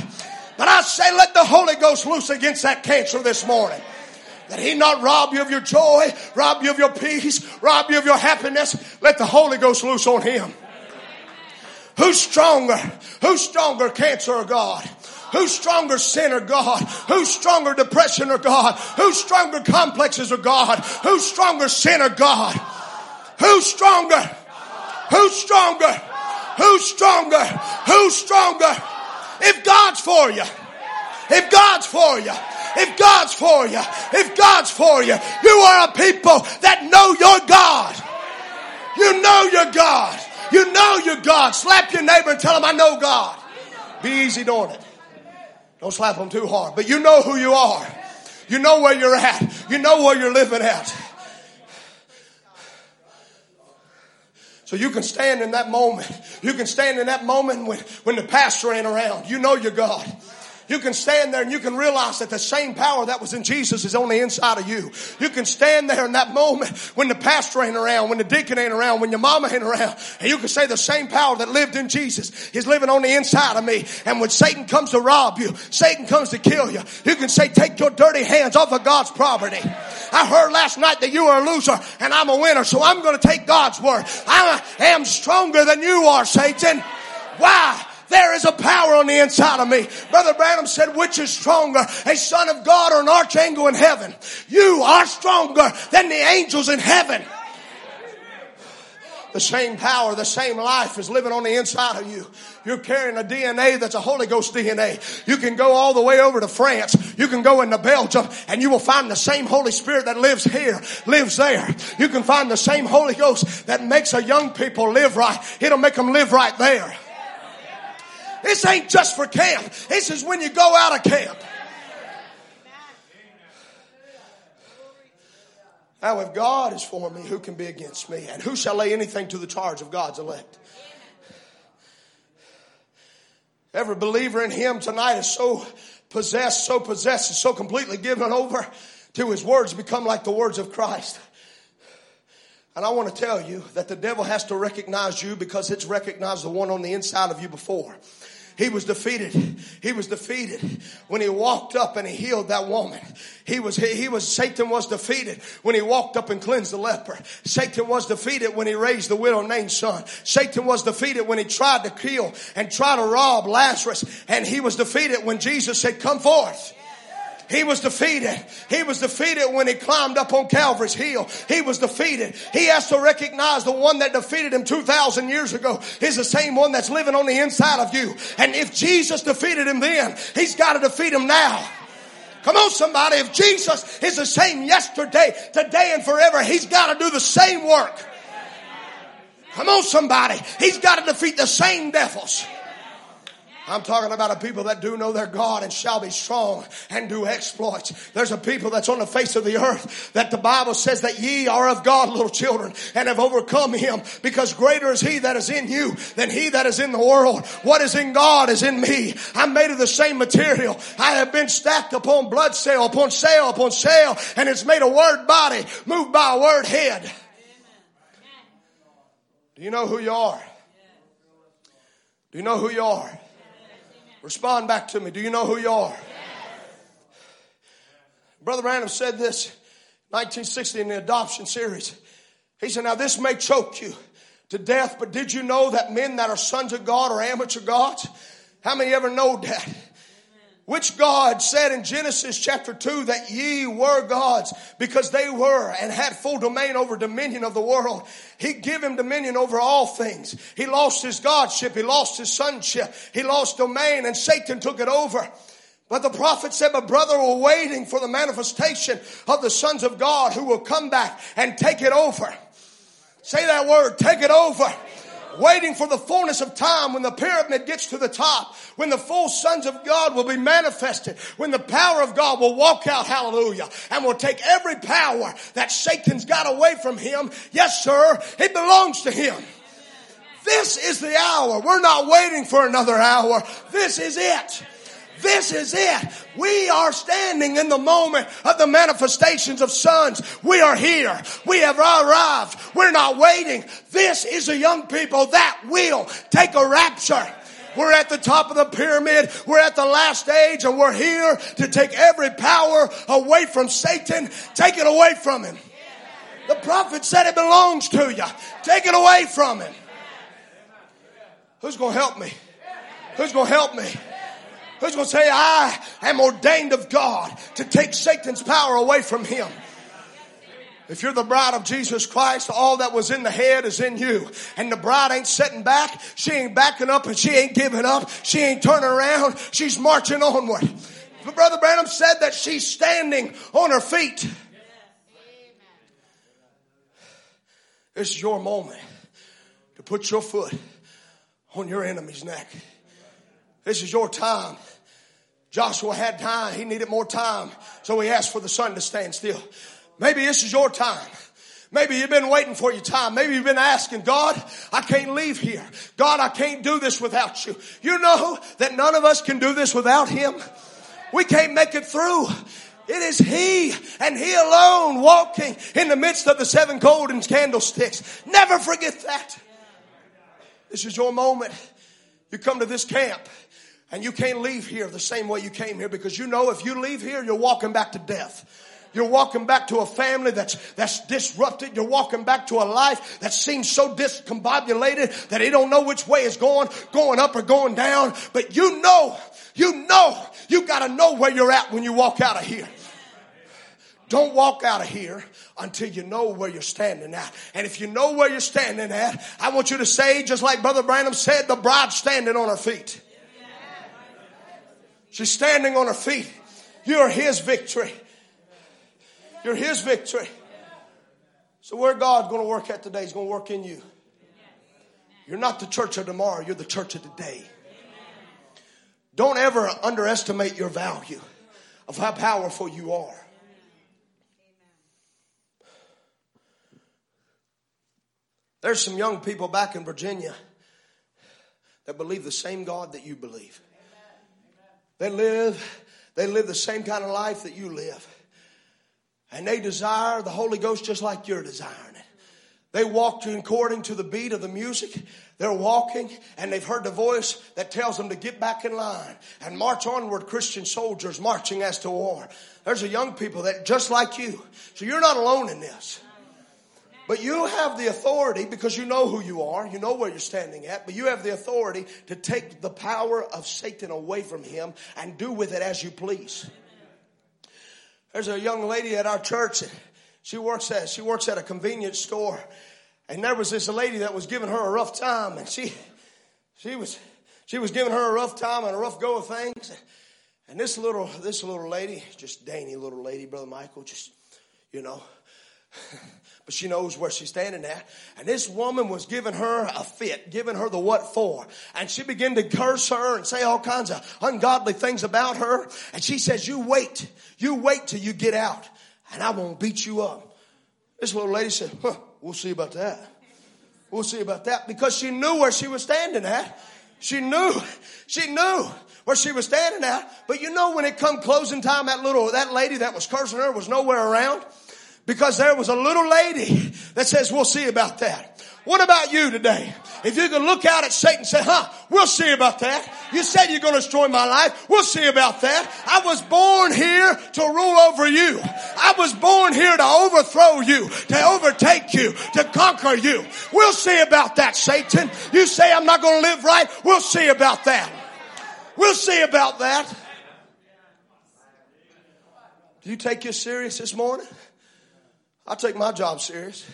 But I say let the Holy Ghost loose against that cancer this morning. That he not rob you of your joy, rob you of your peace, rob you of your happiness. Let the Holy Ghost loose on him. Who's stronger? Who's stronger, cancer or God? Who's stronger, sin or God? Who's stronger, depression or God? Who's stronger, complexes or God? Who's stronger, sin or God? Who's stronger? Who's stronger? Who's stronger? Who's stronger? If God's for you, if God's for you, if God's for you, if God's for you, you are a people that know your God. You know your God. You know your God. Slap your neighbor and tell him, I know God. Be easy doing it. Don't slap them too hard. But you know who you are. You know where you're at. You know where you're living at. So you can stand in that moment. You can stand in that moment when, when the pastor ain't around. You know your God. You can stand there and you can realize that the same power that was in Jesus is on the inside of you. You can stand there in that moment when the pastor ain't around, when the deacon ain't around, when your mama ain't around, and you can say the same power that lived in Jesus is living on the inside of me. And when Satan comes to rob you, Satan comes to kill you, you can say, take your dirty hands off of God's property. I heard last night that you are a loser and I'm a winner, so I'm going to take God's word. I am stronger than you are, Satan. Why? There is a power on the inside of me. Brother Branham said, which is stronger, a son of God or an archangel in heaven? You are stronger than the angels in heaven. The same power, the same life is living on the inside of you. You're carrying a DNA that's a Holy Ghost DNA. You can go all the way over to France. You can go into Belgium and you will find the same Holy Spirit that lives here, lives there. You can find the same Holy Ghost that makes a young people live right. It'll make them live right there. This ain't just for camp. This is when you go out of camp. Now, if God is for me, who can be against me? And who shall lay anything to the charge of God's elect? Every believer in Him tonight is so possessed, so possessed, and so completely given over to His words become like the words of Christ. And I want to tell you that the devil has to recognize you because it's recognized the one on the inside of you before. He was defeated. He was defeated when he walked up and he healed that woman. He was, he was, Satan was defeated when he walked up and cleansed the leper. Satan was defeated when he raised the widow Nain's son. Satan was defeated when he tried to kill and try to rob Lazarus. And he was defeated when Jesus said, come forth. He was defeated. He was defeated when he climbed up on Calvary's hill. He was defeated. He has to recognize the one that defeated him 2,000 years ago is the same one that's living on the inside of you. And if Jesus defeated him then, he's got to defeat him now. Come on, somebody. If Jesus is the same yesterday, today, and forever, he's got to do the same work. Come on, somebody. He's got to defeat the same devils. I'm talking about a people that do know their God and shall be strong and do exploits. There's a people that's on the face of the earth that the Bible says that ye are of God, little children, and have overcome him because greater is he that is in you than he that is in the world. What is in God is in me. I'm made of the same material. I have been stacked upon blood cell, upon cell, upon cell, and it's made a word body moved by a word head. Do you know who you are? Do you know who you are? Respond back to me. Do you know who you are? Yes. Brother Branham said this 1960 in the adoption series. He said, Now this may choke you to death, but did you know that men that are sons of God are amateur gods? How many ever know that? Which God said in Genesis chapter 2 that ye were gods because they were and had full domain over dominion of the world. He gave him dominion over all things. He lost his godship. He lost his sonship. He lost domain and Satan took it over. But the prophet said, my brother, we're waiting for the manifestation of the sons of God who will come back and take it over. Say that word, take it over waiting for the fullness of time when the pyramid gets to the top, when the full sons of God will be manifested, when the power of God will walk out, hallelujah, and will take every power that Satan's got away from him. Yes, sir, it belongs to him. This is the hour. We're not waiting for another hour. This is it. This is it. We are standing in the moment of the manifestations of sons. We are here. We have arrived. We're not waiting. This is a young people that will take a rapture. We're at the top of the pyramid. We're at the last stage and we're here to take every power away from Satan. Take it away from him. The prophet said it belongs to you. Take it away from him. Who's going to help me? Who's going to help me? Who's going to say, I am ordained of God to take Satan's power away from him? If you're the bride of Jesus Christ, all that was in the head is in you. And the bride ain't sitting back. She ain't backing up and she ain't giving up. She ain't turning around. She's marching onward. But Brother Branham said that she's standing on her feet. This is your moment to put your foot on your enemy's neck. This is your time Joshua had time. He needed more time. So he asked for the sun to stand still. Maybe this is your time. Maybe you've been waiting for your time. Maybe you've been asking, God, I can't leave here. God, I can't do this without you. You know that none of us can do this without Him. We can't make it through. It is He and He alone walking in the midst of the seven golden candlesticks. Never forget that. This is your moment. You come to this camp and you can't leave here the same way you came here because you know if you leave here, you're walking back to death. You're walking back to a family that's, that's disrupted. You're walking back to a life that seems so discombobulated that they don't know which way is going, going up or going down. But you know, you know, you gotta know where you're at when you walk out of here. Don't walk out of here until you know where you're standing at. And if you know where you're standing at, I want you to say, just like Brother Branham said, the bride's standing on her feet. She's standing on her feet. You're his victory. You're his victory. So where God's going to work at today, He's going to work in you. You're not the church of tomorrow, you're the church of today. Don't ever underestimate your value of how powerful you are. There's some young people back in Virginia that believe the same God that you believe. They live, they live the same kind of life that you live. And they desire the Holy Ghost just like you're desiring it. They walk according to the beat of the music. They're walking and they've heard the voice that tells them to get back in line and march onward, Christian soldiers marching as to war. There's a young people that just like you. So you're not alone in this. But you have the authority because you know who you are, you know where you're standing at, but you have the authority to take the power of Satan away from him and do with it as you please. There's a young lady at our church. She works at she works at a convenience store, and there was this lady that was giving her a rough time, and she she was she was giving her a rough time and a rough go of things. And this little this little lady, just dainty little lady, brother Michael, just you know, but she knows where she's standing at. And this woman was giving her a fit, giving her the what for. And she began to curse her and say all kinds of ungodly things about her. And she says, you wait, you wait till you get out and I won't beat you up. This little lady said, huh, we'll see about that. We'll see about that because she knew where she was standing at. She knew, she knew where she was standing at. But you know, when it come closing time, that little, that lady that was cursing her was nowhere around. Because there was a little lady that says, we'll see about that. What about you today? If you could look out at Satan and say, huh, we'll see about that. You said you're going to destroy my life. We'll see about that. I was born here to rule over you. I was born here to overthrow you, to overtake you, to conquer you. We'll see about that, Satan. You say I'm not going to live right. We'll see about that. We'll see about that. Do you take this serious this morning? I take my job serious.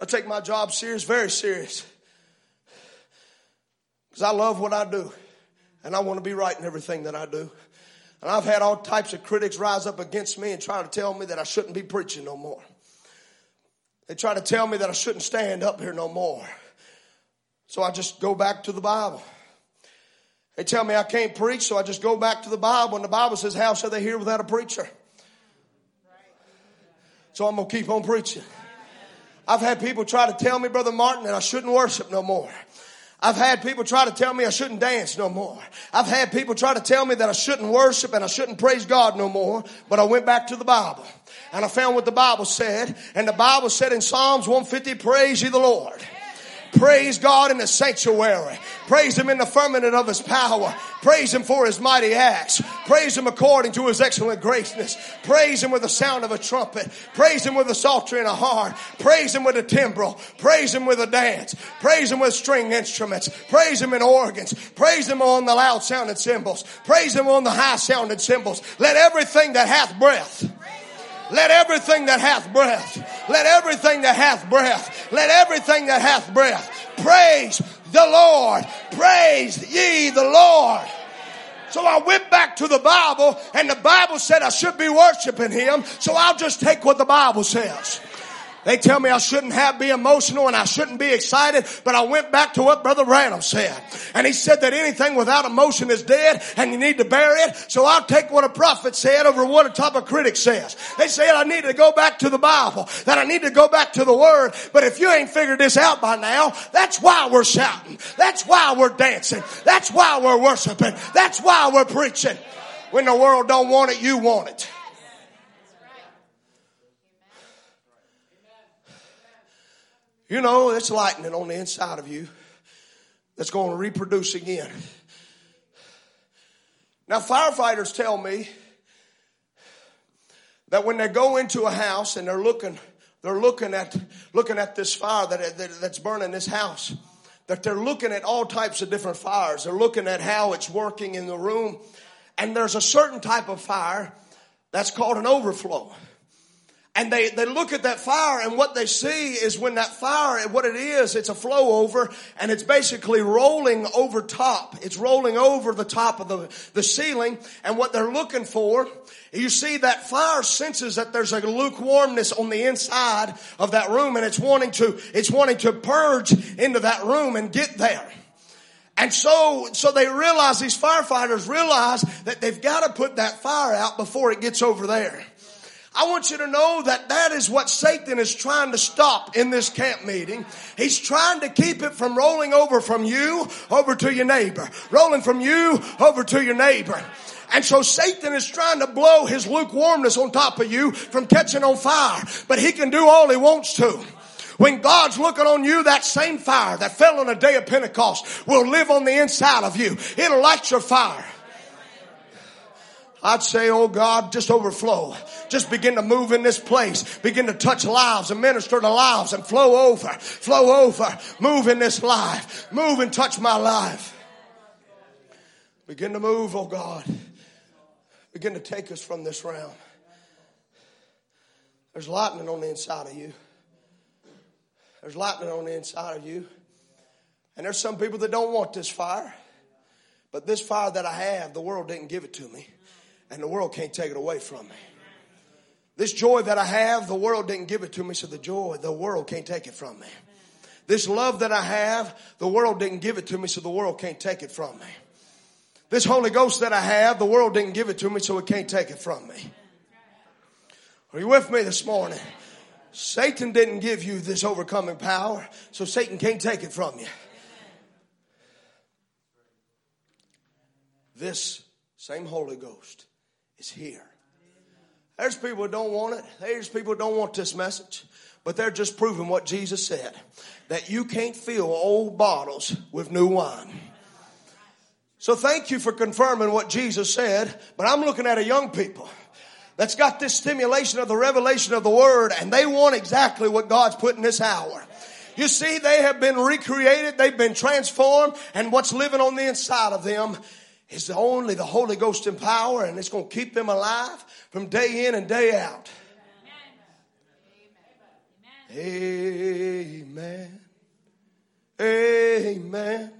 I take my job serious, very serious. Because I love what I do. And I want to be right in everything that I do. And I've had all types of critics rise up against me and try to tell me that I shouldn't be preaching no more. They try to tell me that I shouldn't stand up here no more. So I just go back to the Bible. They tell me I can't preach, so I just go back to the Bible. And the Bible says, How shall they hear without a preacher? So I'm going to keep on preaching. I've had people try to tell me, Brother Martin, that I shouldn't worship no more. I've had people try to tell me I shouldn't dance no more. I've had people try to tell me that I shouldn't worship and I shouldn't praise God no more. But I went back to the Bible and I found what the Bible said. And the Bible said in Psalms 150, praise ye the Lord. Praise God in the sanctuary. Praise Him in the firmament of His power. Praise Him for His mighty acts. Praise Him according to His excellent graceness. Praise Him with the sound of a trumpet. Praise Him with a psaltery and a harp. Praise Him with a timbrel. Praise Him with a dance. Praise Him with string instruments. Praise Him in organs. Praise Him on the loud sounded cymbals. Praise Him on the high sounded cymbals. Let everything that hath breath let everything that hath breath, let everything that hath breath, let everything that hath breath praise the Lord. Praise ye the Lord. So I went back to the Bible and the Bible said I should be worshiping Him. So I'll just take what the Bible says. They tell me I shouldn't have be emotional and I shouldn't be excited, but I went back to what Brother Branham said. And he said that anything without emotion is dead and you need to bury it. So I'll take what a prophet said over what a top of critic says. They said I need to go back to the Bible, that I need to go back to the Word. But if you ain't figured this out by now, that's why we're shouting. That's why we're dancing. That's why we're worshiping. That's why we're preaching. When the world don't want it, you want it. You know, it's lightning on the inside of you that's going to reproduce again. Now, firefighters tell me that when they go into a house and they're looking, they're looking at looking at this fire that, that, that's burning this house. That they're looking at all types of different fires. They're looking at how it's working in the room, and there's a certain type of fire That's called an overflow. And they, they look at that fire and what they see is when that fire, what it is, it's a flow over and it's basically rolling over top. It's rolling over the top of the, the ceiling. And what they're looking for, you see that fire senses that there's a lukewarmness on the inside of that room and it's wanting to, it's wanting to purge into that room and get there. And so, so they realize, these firefighters realize that they've got to put that fire out before it gets over there. I want you to know that that is what Satan is trying to stop in this camp meeting. He's trying to keep it from rolling over from you over to your neighbor, rolling from you over to your neighbor. And so Satan is trying to blow his lukewarmness on top of you from catching on fire, but he can do all he wants to. When God's looking on you, that same fire that fell on the day of Pentecost will live on the inside of you. It'll light your fire. I'd say, oh God, just overflow. Just begin to move in this place. Begin to touch lives and minister to lives and flow over, flow over. Move in this life. Move and touch my life. Begin to move, oh God. Begin to take us from this realm. There's lightning on the inside of you. There's lightning on the inside of you. And there's some people that don't want this fire. But this fire that I have, the world didn't give it to me and the world can't take it away from me. This joy that I have, the world didn't give it to me, so the joy, the world can't take it from me. This love that I have, the world didn't give it to me, so the world can't take it from me. This Holy Ghost that I have, the world didn't give it to me, so it can't take it from me. Are you with me this morning? Satan didn't give you this overcoming power, so Satan can't take it from you. This same Holy Ghost is here. There's people who don't want it. There's people who don't want this message. But they're just proving what Jesus said. That you can't fill old bottles with new wine. So thank you for confirming what Jesus said. But I'm looking at a young people that's got this stimulation of the revelation of the word and they want exactly what God's put in this hour. You see, they have been recreated. They've been transformed and what's living on the inside of them is only the Holy Ghost in power and it's going to keep them alive from day in and day out. Amen. Amen.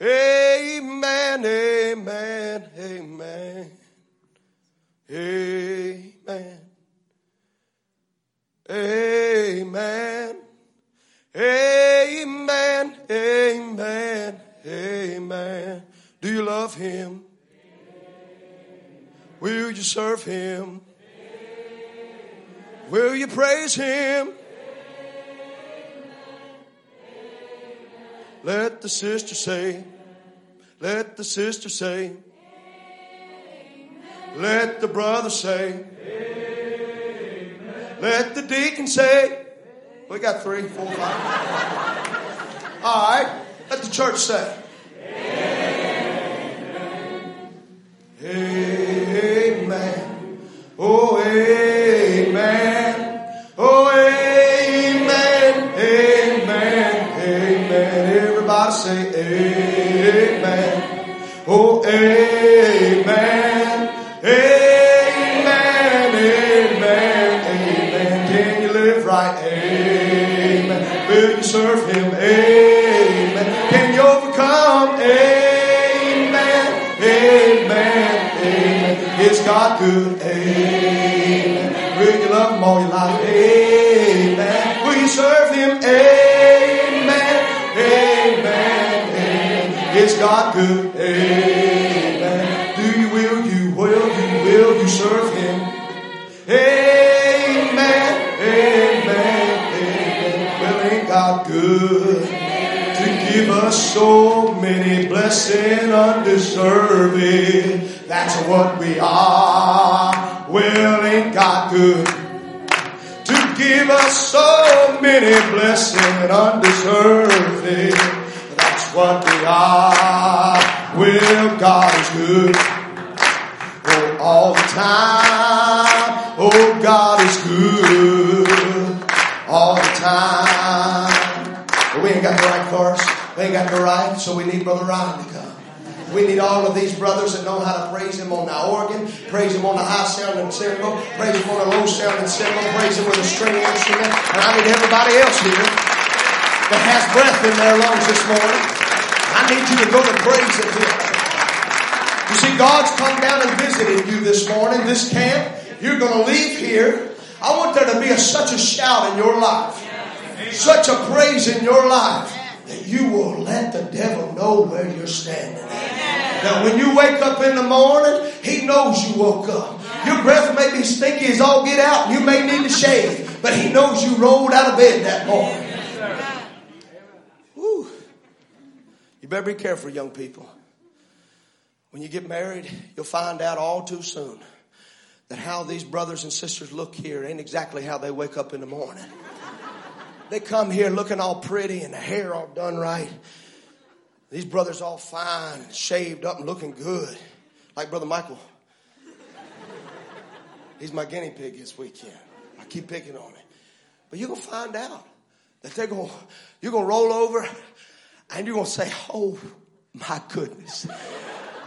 Amen. Amen. Amen. Amen. Amen. Amen. Amen. Amen. Do you love him? Will you serve him? Will you praise him? Let the sister say, let the sister say, let the brother say, let the deacon say, we got three, four, five. All right, let the church say. Amen. Oh, amen. Oh, amen. Amen. Amen. Everybody say amen. Oh, amen. Amen. Amen. Amen. Can you live right? Amen. Will you serve God good? Amen. Will you love him all your life? Amen. Will you serve him? Amen. Amen. Amen. Is God good? Amen. Do you will you will you will you serve him? Amen. Amen. Amen. Well, ain't God good? To give us so many blessings undeserved. That's what we are. Well, ain't God good? To give us so many blessings and undeserved. That's what we are. Well, God is good. Oh, all the time. Oh, God is good. All the time. But we ain't got the right chorus. We ain't got the right, so we need Brother Ryan to come. We need all of these brothers that know how to praise Him on the organ, praise Him on the high sounding cymbal, praise Him on the low sounding cymbal, praise Him with a string instrument. And I need everybody else here that has breath in their lungs this morning. I need you to go to praise Him here. You see, God's come down and visited you this morning, this camp. You're going to leave here. I want there to be a, such a shout in your life, such a praise in your life that you will let the devil know where you're standing. Now, when you wake up in the morning, he knows you woke up. Your breath may be stinky as all get out. And you may need to shave, but he knows you rolled out of bed that morning. Whew. You better be careful, young people. When you get married, you'll find out all too soon that how these brothers and sisters look here ain't exactly how they wake up in the morning. They come here looking all pretty and the hair all done right. These brothers all fine, shaved up and looking good. Like Brother Michael. He's my guinea pig this weekend. I keep picking on him. But you're to find out that they're gonna you're to roll over and you're to say, oh my goodness.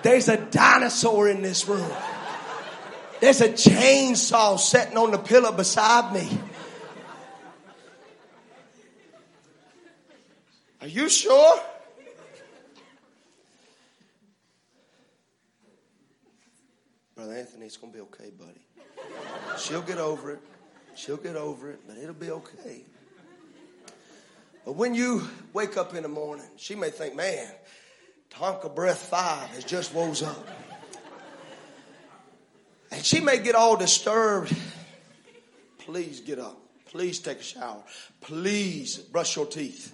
There's a dinosaur in this room. There's a chainsaw sitting on the pillow beside me. Are you sure? Brother Anthony, it's going to be okay, buddy. She'll get over it. She'll get over it, but it'll be okay. But when you wake up in the morning, she may think, man, Tonka Breath 5 has just woke up. And she may get all disturbed. Please get up. Please take a shower. Please brush your teeth.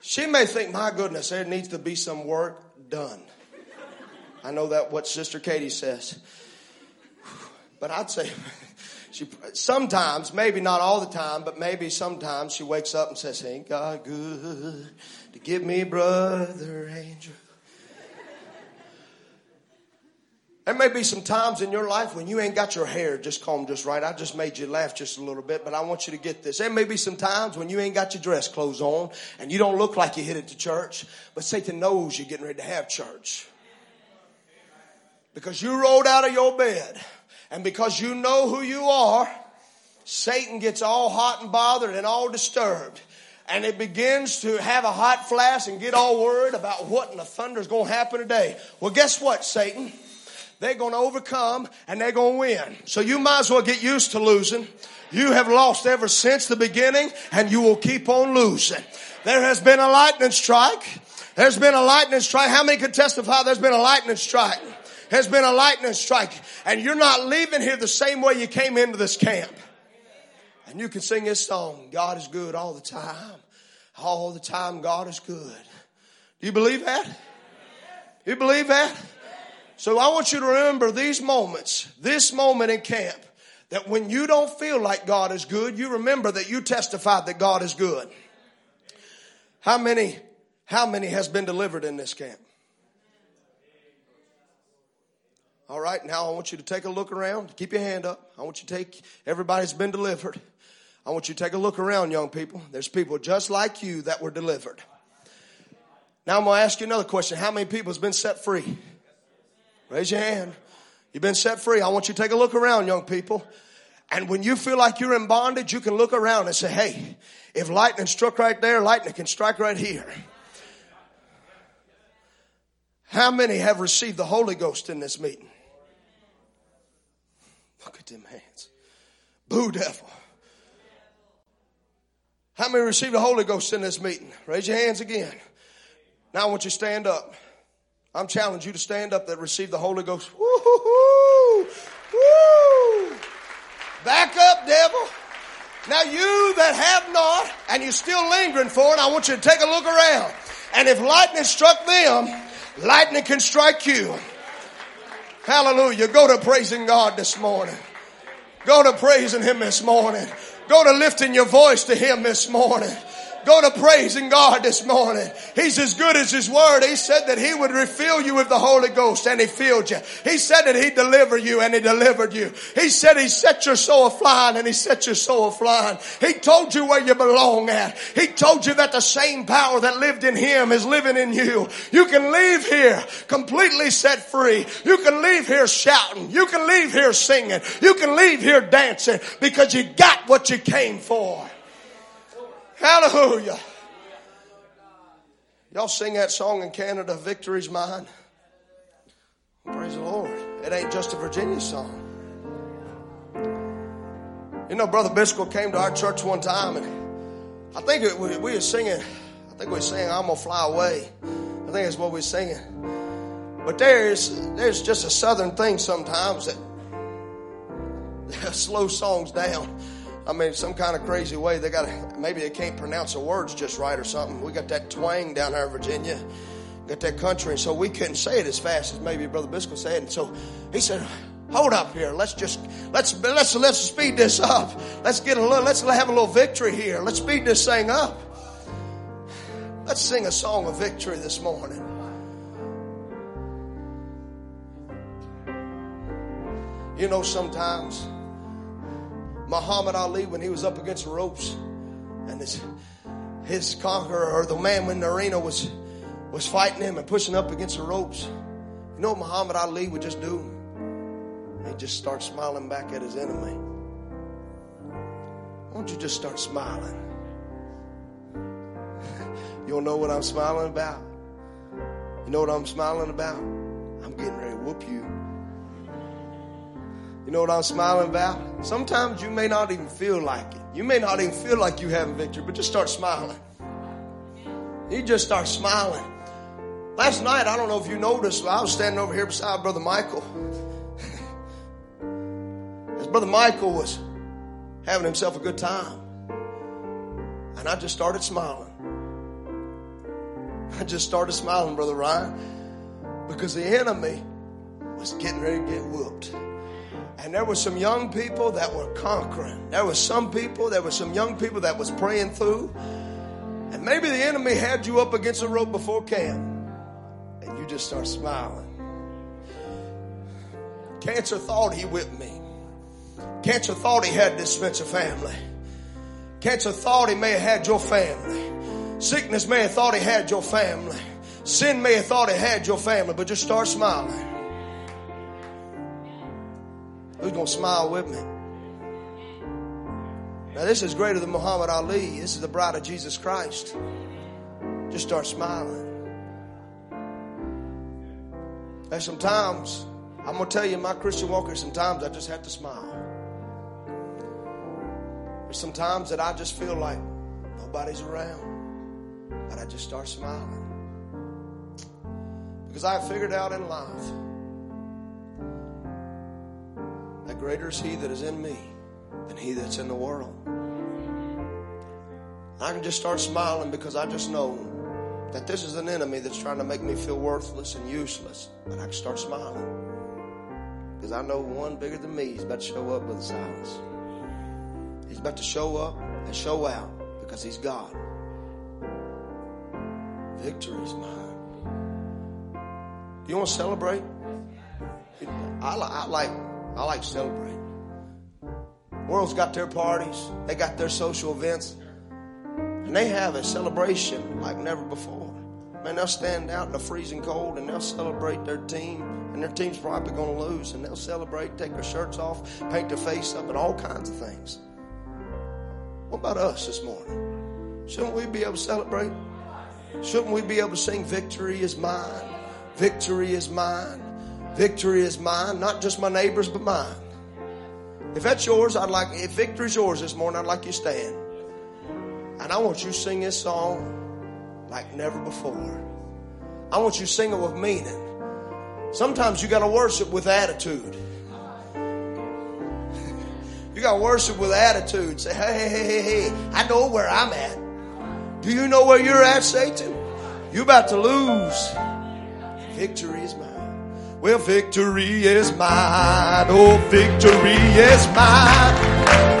She may think, my goodness, there needs to be some work done. I know that what Sister Katie says. But I'd say *laughs* she sometimes, maybe not all the time, but maybe sometimes she wakes up and says, Ain't God good to give me brother angel? There may be some times in your life when you ain't got your hair just combed just right. I just made you laugh just a little bit, but I want you to get this. There may be some times when you ain't got your dress clothes on and you don't look like you hit it to church, but Satan knows you're getting ready to have church. Because you rolled out of your bed and because you know who you are, Satan gets all hot and bothered and all disturbed and it begins to have a hot flash and get all worried about what in the thunder is going to happen today. Well, guess what, Satan? they're going to overcome and they're going to win. So you might as well get used to losing. You have lost ever since the beginning and you will keep on losing. There has been a lightning strike. There's been a lightning strike. How many can testify there's been a lightning strike? There's been a lightning strike and you're not leaving here the same way you came into this camp. And you can sing this song, God is good all the time. All the time God is good. Do you believe that? You believe that? So I want you to remember these moments, this moment in camp, that when you don't feel like God is good, you remember that you testified that God is good. How many, how many has been delivered in this camp? All right, now I want you to take a look around. Keep your hand up. I want you to take, everybody's been delivered. I want you to take a look around, young people. There's people just like you that were delivered. Now I'm going to ask you another question. How many people has been set free? Raise your hand. You've been set free. I want you to take a look around, young people. And when you feel like you're in bondage, you can look around and say, hey, if lightning struck right there, lightning can strike right here. How many have received the Holy Ghost in this meeting? Look at them hands. Boo devil. How many received the Holy Ghost in this meeting? Raise your hands again. Now I want you to stand up. I'm challenging you to stand up that received the Holy Ghost. Woo-hoo-hoo. Woo! Back up, devil. Now you that have not and you're still lingering for it, I want you to take a look around. And if lightning struck them, lightning can strike you. Hallelujah. Go to praising God this morning. Go to praising Him this morning. Go to lifting your voice to Him this morning. Go to praising God this morning. He's as good as His Word. He said that He would refill you with the Holy Ghost and He filled you. He said that He'd deliver you and He delivered you. He said He set your soul flying and He set your soul flying. He told you where you belong at. He told you that the same power that lived in Him is living in you. You can leave here completely set free. You can leave here shouting. You can leave here singing. You can leave here dancing because you got what you came for. Hallelujah. Y'all sing that song in Canada, Victory's Mine. Praise the Lord. It ain't just a Virginia song. You know, Brother Biscoe came to our church one time and I think it, we, we were singing, I think we were singing, I'm gonna fly away. I think that's what we are singing. But there's, there's just a southern thing sometimes that *laughs* slow songs down. I mean, some kind of crazy way. They got maybe they can't pronounce the words just right or something. We got that twang down here in Virginia, got that country, and so we couldn't say it as fast as maybe Brother Biscoe said. And so he said, "Hold up here. Let's just let's let's let's speed this up. Let's get a little. Let's have a little victory here. Let's speed this thing up. Let's sing a song of victory this morning." You know, sometimes Muhammad Ali when he was up against the ropes and his, his conqueror or the man in the arena was, was fighting him and pushing up against the ropes. You know what Muhammad Ali would just do? He'd just start smiling back at his enemy. Why don't you just start smiling? *laughs* you don't know what I'm smiling about? You know what I'm smiling about? I'm getting ready to whoop you. You know what I'm smiling about? Sometimes you may not even feel like it. You may not even feel like you have a victory, but just start smiling. You just start smiling. Last night, I don't know if you noticed, I was standing over here beside Brother Michael. *laughs* As Brother Michael was having himself a good time. And I just started smiling. I just started smiling, Brother Ryan, because the enemy was getting ready to get whooped. And there were some young people that were conquering. There were some people, there were some young people that was praying through. And maybe the enemy had you up against the rope before camp. And you just start smiling. Cancer thought he whipped me. Cancer thought he had this Spencer family. Cancer thought he may have had your family. Sickness may have thought he had your family. Sin may have thought he had your family, but just start smiling. Who's going to smile with me? Now, this is greater than Muhammad Ali. This is the bride of Jesus Christ. Just start smiling. And sometimes, I'm going to tell you, my Christian walker, sometimes I just have to smile. There's sometimes that I just feel like nobody's around, but I just start smiling. Because I figured out in life greater is He that is in me than He that's in the world. I can just start smiling because I just know that this is an enemy that's trying to make me feel worthless and useless. But I can start smiling because I know one bigger than me is about to show up with Silas. He's about to show up and show out because he's God. Victory is mine. Do you want to celebrate? I, I like I like to celebrate. World's got their parties, they got their social events, and they have a celebration like never before. Man, they'll stand out in the freezing cold and they'll celebrate their team, and their team's probably going to lose, and they'll celebrate, take their shirts off, paint their face up, and all kinds of things. What about us this morning? Shouldn't we be able to celebrate? Shouldn't we be able to sing, Victory is mine? Victory is mine. Victory is mine, not just my neighbor's, but mine. If that's yours, I'd like, if victory's yours this morning, I'd like you to stand. And I want you to sing this song like never before. I want you to sing it with meaning. Sometimes you got to worship with attitude. *laughs* You got to worship with attitude. Say, hey, hey, hey, hey, hey, I know where I'm at. Do you know where you're at, Satan? You're about to lose. Victory is mine. Well, victory is mine. Oh, victory is mine.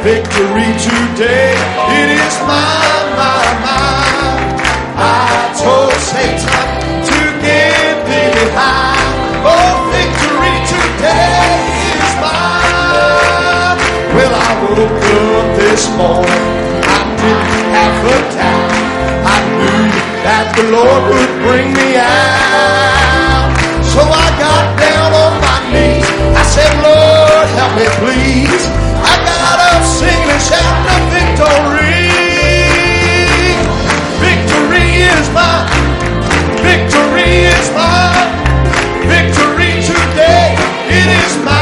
Victory today, it is mine, mine, mine. I told Satan to get thee behind. Oh, victory today is mine. Well, I woke up this morning, I didn't have a doubt. I knew that the Lord would bring me out. So I said, Lord, help me please. I got up singing shouting victory. Victory is mine. Victory is mine. Victory today. It is mine,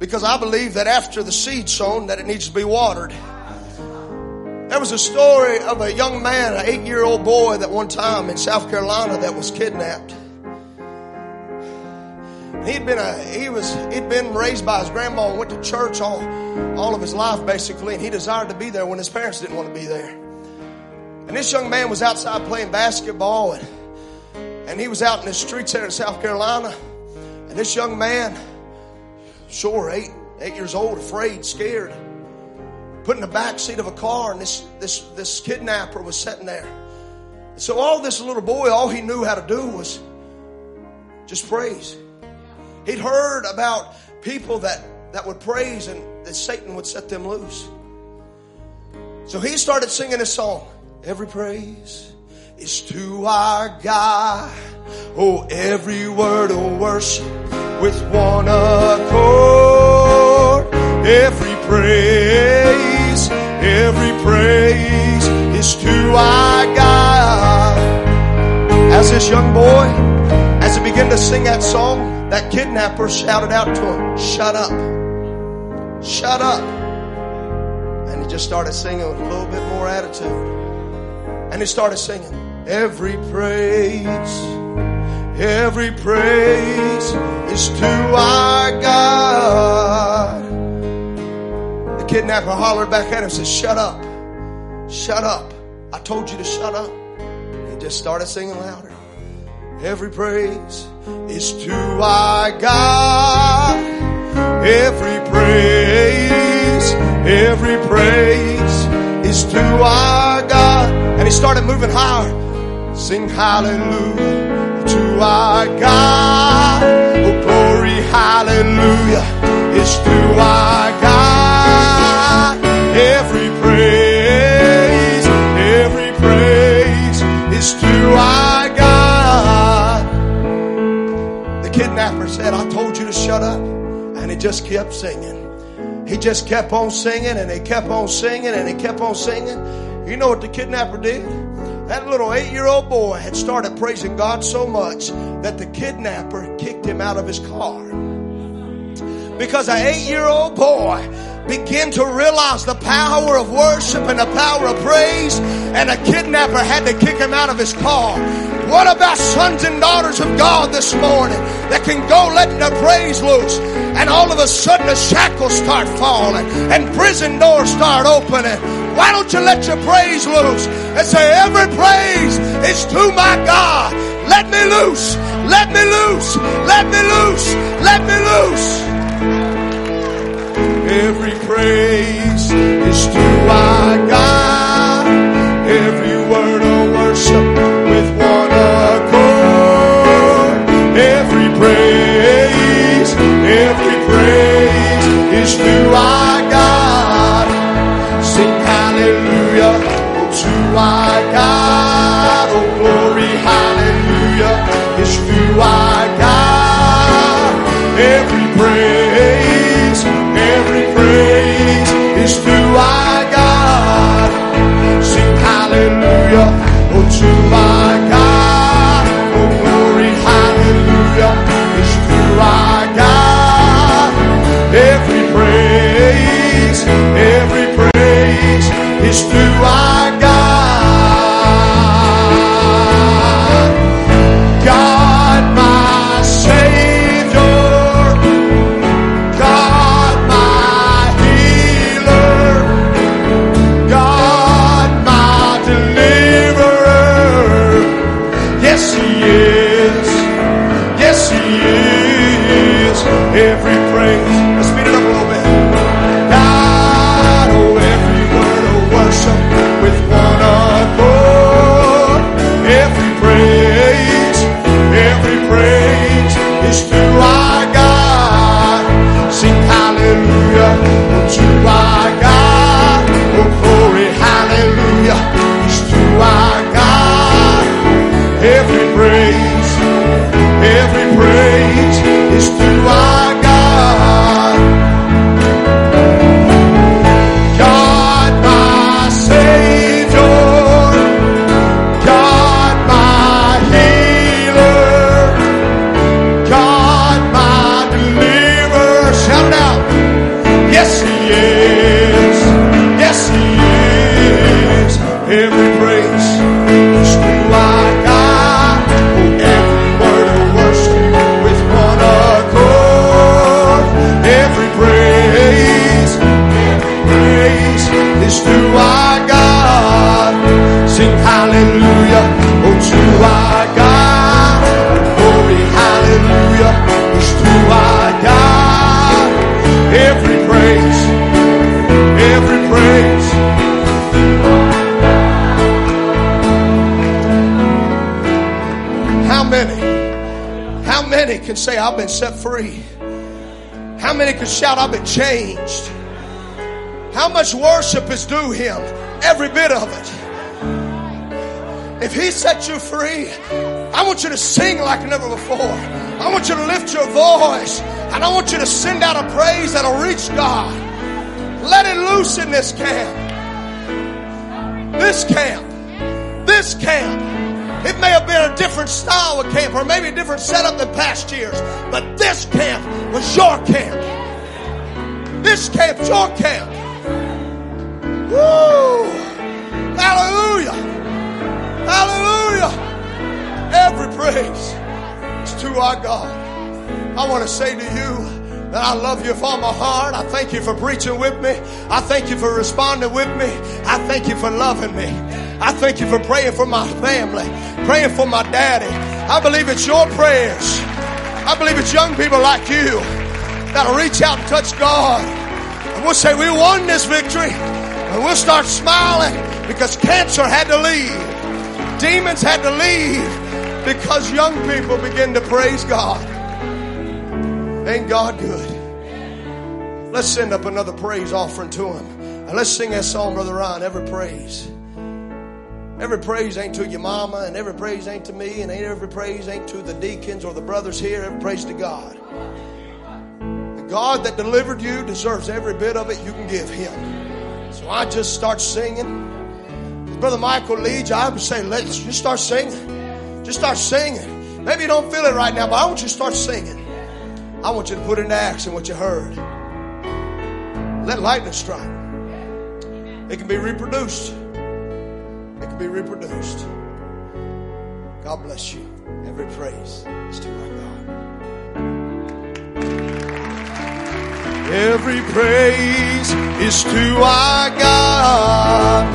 because I believe that after the seed sown that it needs to be watered. There was a story of a young man, an eight year old boy that one time in South Carolina that was kidnapped. He'd been a, he was, he'd been raised by his grandma and went to church all, all of his life basically, and he desired to be there when his parents didn't want to be there. And this young man was outside playing basketball and, and he was out in the streets there in South Carolina. And this young man, sure, eight, eight years old, afraid, scared, put in the back seat of a car and this, this, this kidnapper was sitting there. So all this little boy, all he knew how to do was just praise. He'd heard about people that, that would praise and that Satan would set them loose. So he started singing this song. Every praise is to our God. Oh, every word of worship with one accord. Every praise, every praise is to our God. As this young boy, as he began to sing that song, that kidnapper shouted out to him, Shut up. Shut up. And he just started singing with a little bit more attitude. And he started singing, Every praise, every praise is to our God. The kidnapper hollered back at him and said, Shut up. Shut up. I told you to shut up. And just started singing louder. Every praise is to our God. Every praise, every praise is to our God. And he started moving higher. Sing hallelujah our God. Oh, glory, hallelujah is to our God. Every praise, every praise is to our God. The kidnapper said, I told you to shut up. And he just kept singing. He just kept on singing and he kept on singing and he kept on singing. You know what the kidnapper did? That little eight year old boy had started praising God so much that the kidnapper kicked him out of his car. Because an eight year old boy began to realize the power of worship and the power of praise, and a kidnapper had to kick him out of his car. What about sons and daughters of God this morning that can go letting their praise loose and all of a sudden the shackles start falling and prison doors start opening? Why don't you let your praise loose and say, Every praise is to my God. Let me loose, let me loose, let me loose, let me loose. Every praise is to our God. Is to our say I've been set free? How many can shout I've been changed? How much worship is due him? Every bit of it. If he set you free, I want you to sing like never before. I want you to lift your voice and I want you to send out a praise that'll reach God. Let it loose in this camp. This camp. This camp. It may have been a different style of camp or maybe a different setup than past years, but this camp was your camp. This camp's your camp. Woo! Hallelujah! Hallelujah! Every praise is to our God. I want to say to you that I love you with all my heart. I thank you for preaching with me. I thank you for responding with me. I thank you for loving me. I thank you for praying for my family, praying for my daddy. I believe it's your prayers. I believe it's young people like you that'll reach out and touch God. And we'll say, We won this victory. And we'll start smiling because cancer had to leave, demons had to leave because young people begin to praise God. Ain't God good? Let's send up another praise offering to Him. And let's sing that song, Brother Ryan, every praise. Every praise ain't to your mama, and every praise ain't to me, and ain't every praise ain't to the deacons or the brothers here. Every praise to God. The God that delivered you deserves every bit of it you can give Him. So I just start singing. Brother Michael leads, I would say, let's just start singing. Just start singing. Maybe you don't feel it right now, but I want you to start singing. I want you to put into action what you heard. Let lightning strike. It can be reproduced. It can be reproduced. God bless you. Every praise is to our God. Every praise is to our God.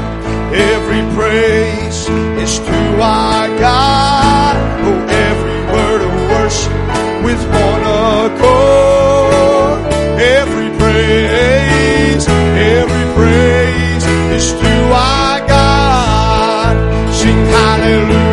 Every praise is to our God. Oh, every word of worship with one accord. Every praise, every praise is to our hallelujah.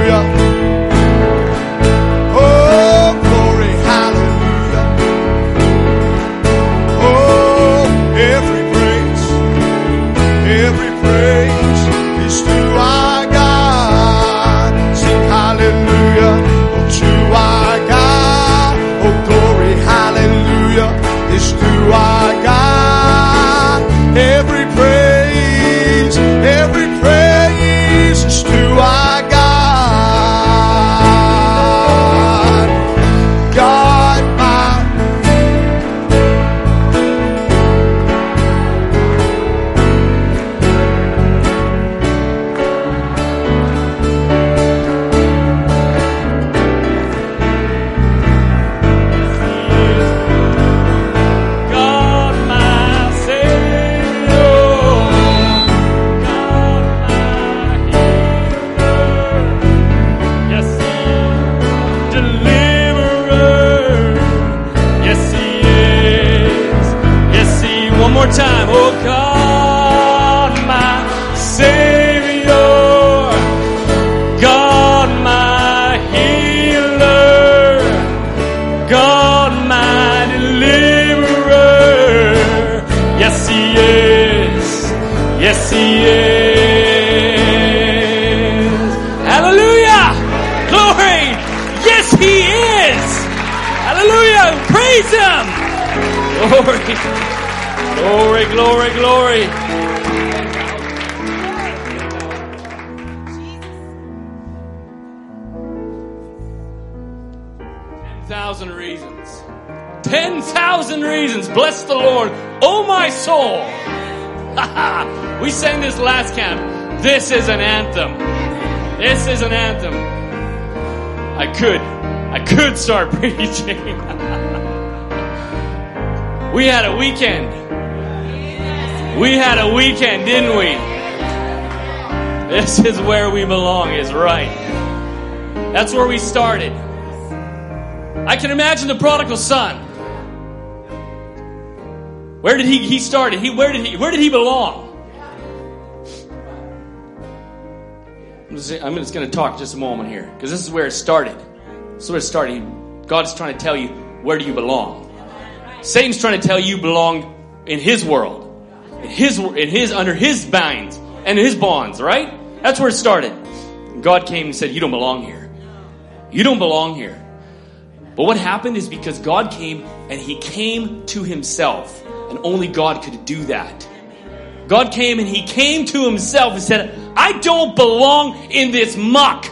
Glory. Glory. Ten thousand reasons. Ten thousand reasons. Bless the Lord, oh my soul. *laughs* we sang this last camp. This is an anthem. This is an anthem. I could, I could start *laughs* preaching. *laughs* we had a weekend. We had a weekend, didn't we? This is where we belong, is right. That's where we started. I can imagine the prodigal son. Where did he he started? He where did he where did he belong? I'm just, going to talk just a moment here because this is where it started. This is where it started. God's trying to tell you where do you belong. Satan's trying to tell you belong in his world, his in his under his binds and his bonds. Right? That's where it started. God came and said, "You don't belong here. You don't belong here." But what happened is because God came and He came to Himself, and only God could do that. God came and He came to Himself and said, I don't belong in this muck.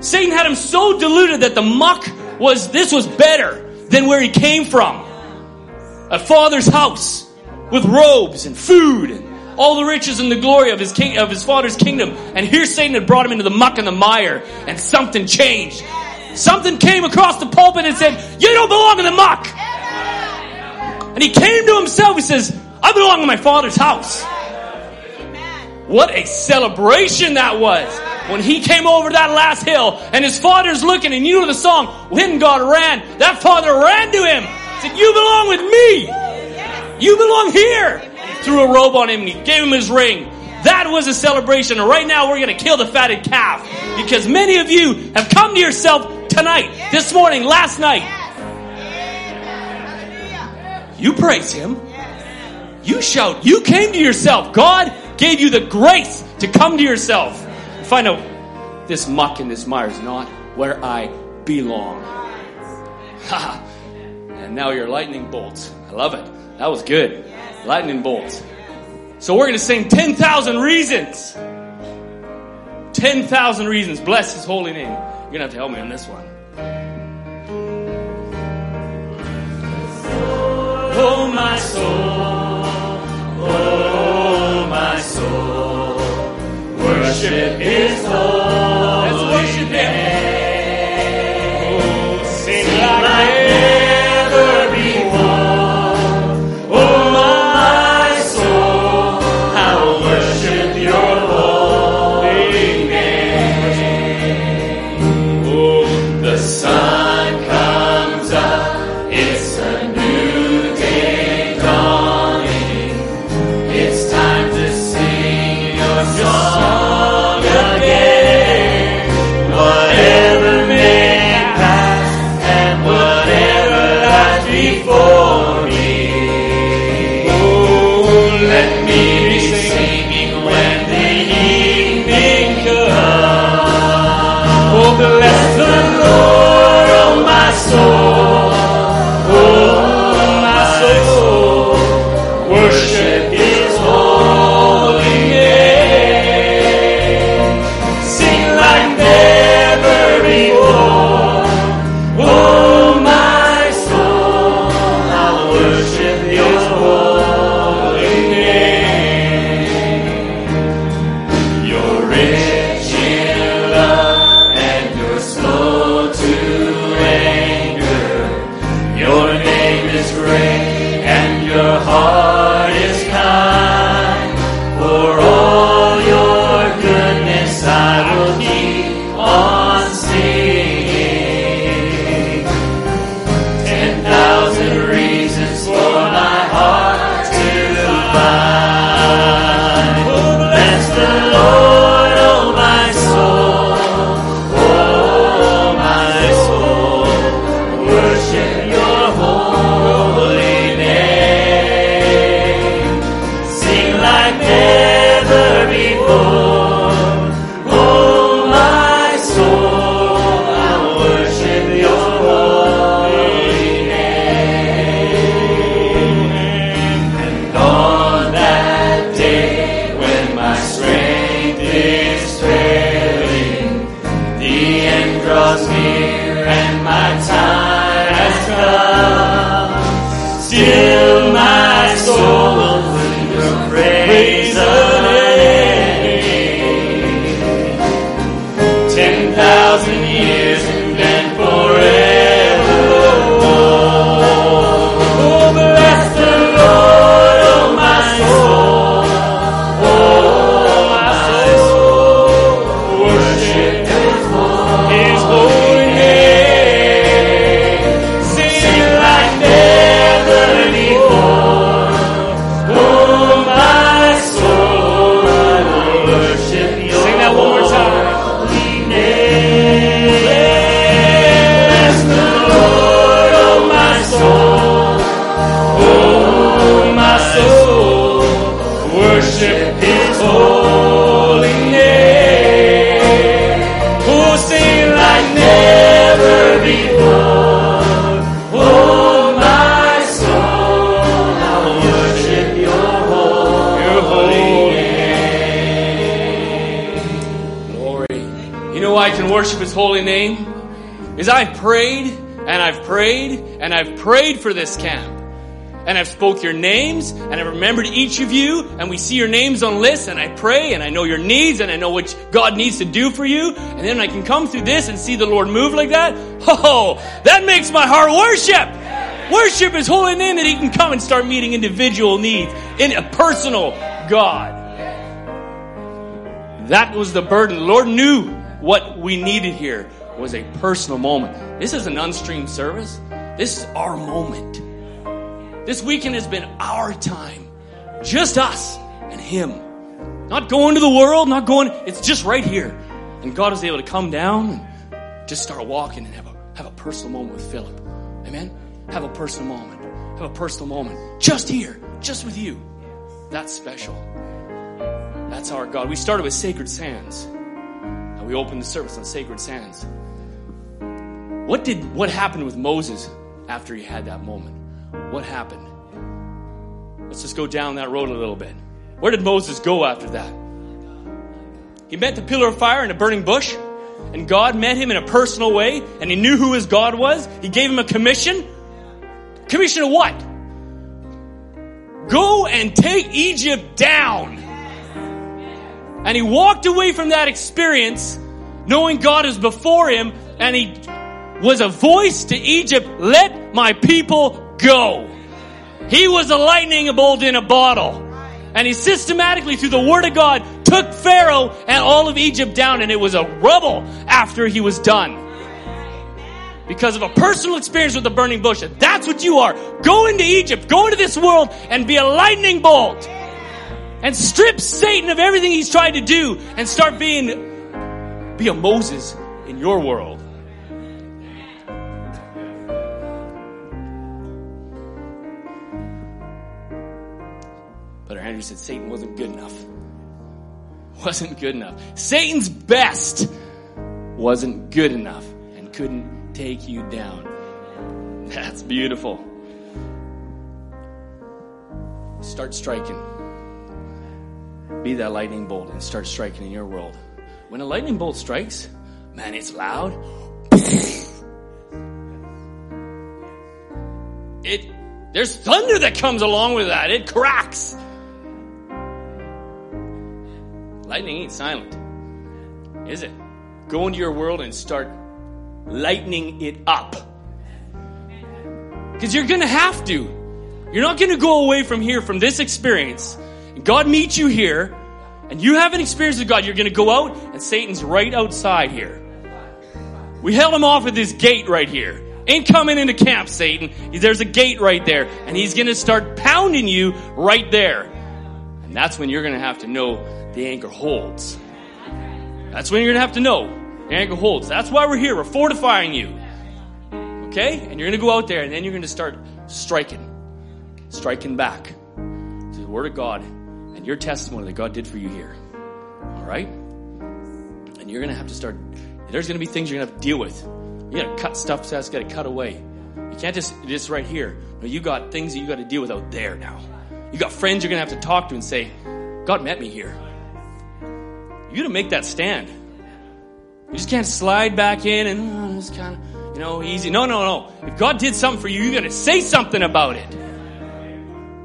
Satan had him so deluded that the muck was, this was better than where he came from. A father's house with robes and food and all the riches and the glory of his king, of his father's kingdom. And here Satan had brought him into the muck and the mire and something changed. Something came across the pulpit and said, you don't belong in the muck. And he came to himself. He says, I belong in my father's house. What a celebration that was when he came over that last hill and his father's looking and you know the song, when God ran, that father ran to him, said, you belong with me. You belong here. He threw a robe on him he gave him his ring. That was a celebration. And right now we're going to kill the fatted calf because many of you have come to yourself tonight, this morning, last night. You praise him. You shout. You came to yourself. God gave you the grace to come to yourself and find out this muck and this mire is not where I belong. *laughs* Ha! and now you're lightning bolts. I love it. That was good. Lightning bolts. So we're going to sing 10,000 reasons. 10,000 reasons. Bless his holy name. You're going to have to help me on this one. Oh, my soul. Oh, my soul. Worship his holy spoke your names and I've remembered each of you and we see your names on lists and I pray and I know your needs and I know what God needs to do for you. And then I can come through this and see the Lord move like that. Oh, that makes my heart worship. Worship is holy name that He can come and start meeting individual needs in a personal God. That was the burden. The Lord knew what we needed here was a personal moment. This is an unstreamed service. This is our moment. This weekend has been our time. Just us and Him. Not going to the world, not going, it's just right here. And God is able to come down and just start walking and have a, have a personal moment with Philip. Amen? Have a personal moment. Have a personal moment. Just here, just with you. That's special. That's our God. We started with sacred sands. And we opened the service on sacred sands. What did what happened with Moses after he had that moment? What happened? Let's just go down that road a little bit. Where did Moses go after that? He met the pillar of fire in a burning bush, and God met him in a personal way, and he knew who his God was. He gave him a commission. Commission of what? Go and take Egypt down. And he walked away from that experience knowing God is before him, and he was a voice to Egypt, let my people go. He was a lightning bolt in a bottle. And he systematically, through the word of God, took Pharaoh and all of Egypt down, and it was a rubble after he was done. Because of a personal experience with the burning bush. That's what you are. Go into Egypt, go into this world, and be a lightning bolt. And strip Satan of everything he's tried to do, and start being, be a Moses in your world. Said Satan wasn't good enough. Wasn't good enough. Satan's best wasn't good enough and couldn't take you down. That's beautiful. Start striking. Be that lightning bolt and start striking in your world. When a lightning bolt strikes, man, it's loud. It there's thunder that comes along with that. It cracks. Lightning ain't silent, is it? Go into your world and start lightening it up. Because you're going to have to. You're not going to go away from here, from this experience. God meets you here, and you have an experience with God. You're going to go out, and Satan's right outside here. We held him off at this gate right here. Ain't coming into camp, Satan. There's a gate right there, and he's going to start pounding you right there. And that's when you're going to have to know the anchor holds. That's when you're going to have to know the anchor holds. That's why we're here. We're fortifying you. Okay? And you're going to go out there and then you're going to start striking. Striking back to the Word of God and your testimony that God did for you here. All right? And you're going to have to start, there's going to be things you're going to have to deal with. You got to cut stuff that's got to cut away. You can't just, just right here. No, you got things that you got to deal with out there now. You got friends you're going to have to talk to and say, God met me here. You to make that stand. You just can't slide back in and oh, it's kind of, you know, easy. No, no, no. If God did something for you, you got to say something about it.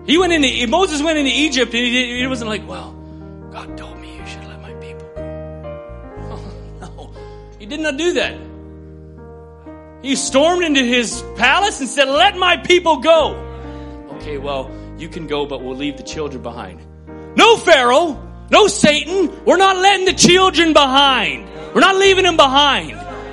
He went into, Moses went into Egypt and he, it wasn't like, well, God told me you should let my people go. *laughs* Oh, no. He did not do that. He stormed into his palace and said, let my people go. Okay, well, you can go, but we'll leave the children behind. No, Pharaoh. No, Satan, we're not letting the children behind. We're not leaving them behind.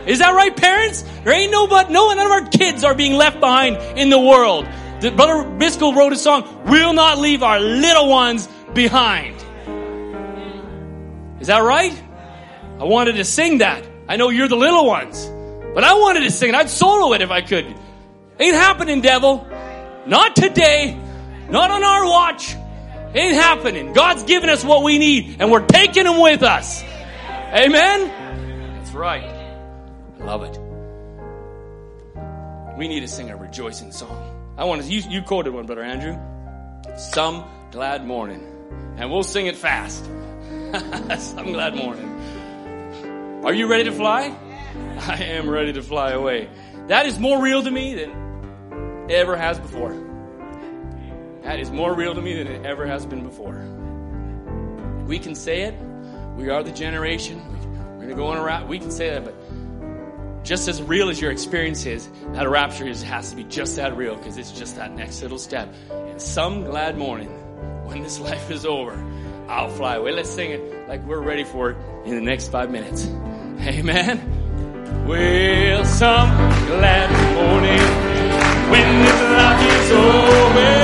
Is that right, parents? There ain't nobody, no none of our kids are being left behind in the world. The, Brother Biscoe wrote a song, We'll not leave our little ones behind. Is that right? I wanted to sing that. I know you're the little ones. But I wanted to sing it. I'd solo it if I could. Ain't happening, devil. Not today. Not on our watch. Ain't happening. God's given us what we need, and we're taking them with us. Amen? That's right. I love it. We need to sing a rejoicing song. I want to, you, you quoted one, Brother Andrew. Some glad morning. And we'll sing it fast. *laughs* Some glad morning. Are you ready to fly? I am ready to fly away. That is more real to me than ever has before. That is more real to me than it ever has been before. We can say it. We are the generation. We're going to go on a rap. We can say that, but just as real as your experience is, that rapture is, has to be just that real because it's just that next little step. And some glad morning when this *laughs* life is over I'll fly away. Let's sing it like we're ready for it in the next five minutes. Amen. Well, some glad morning when this life is over.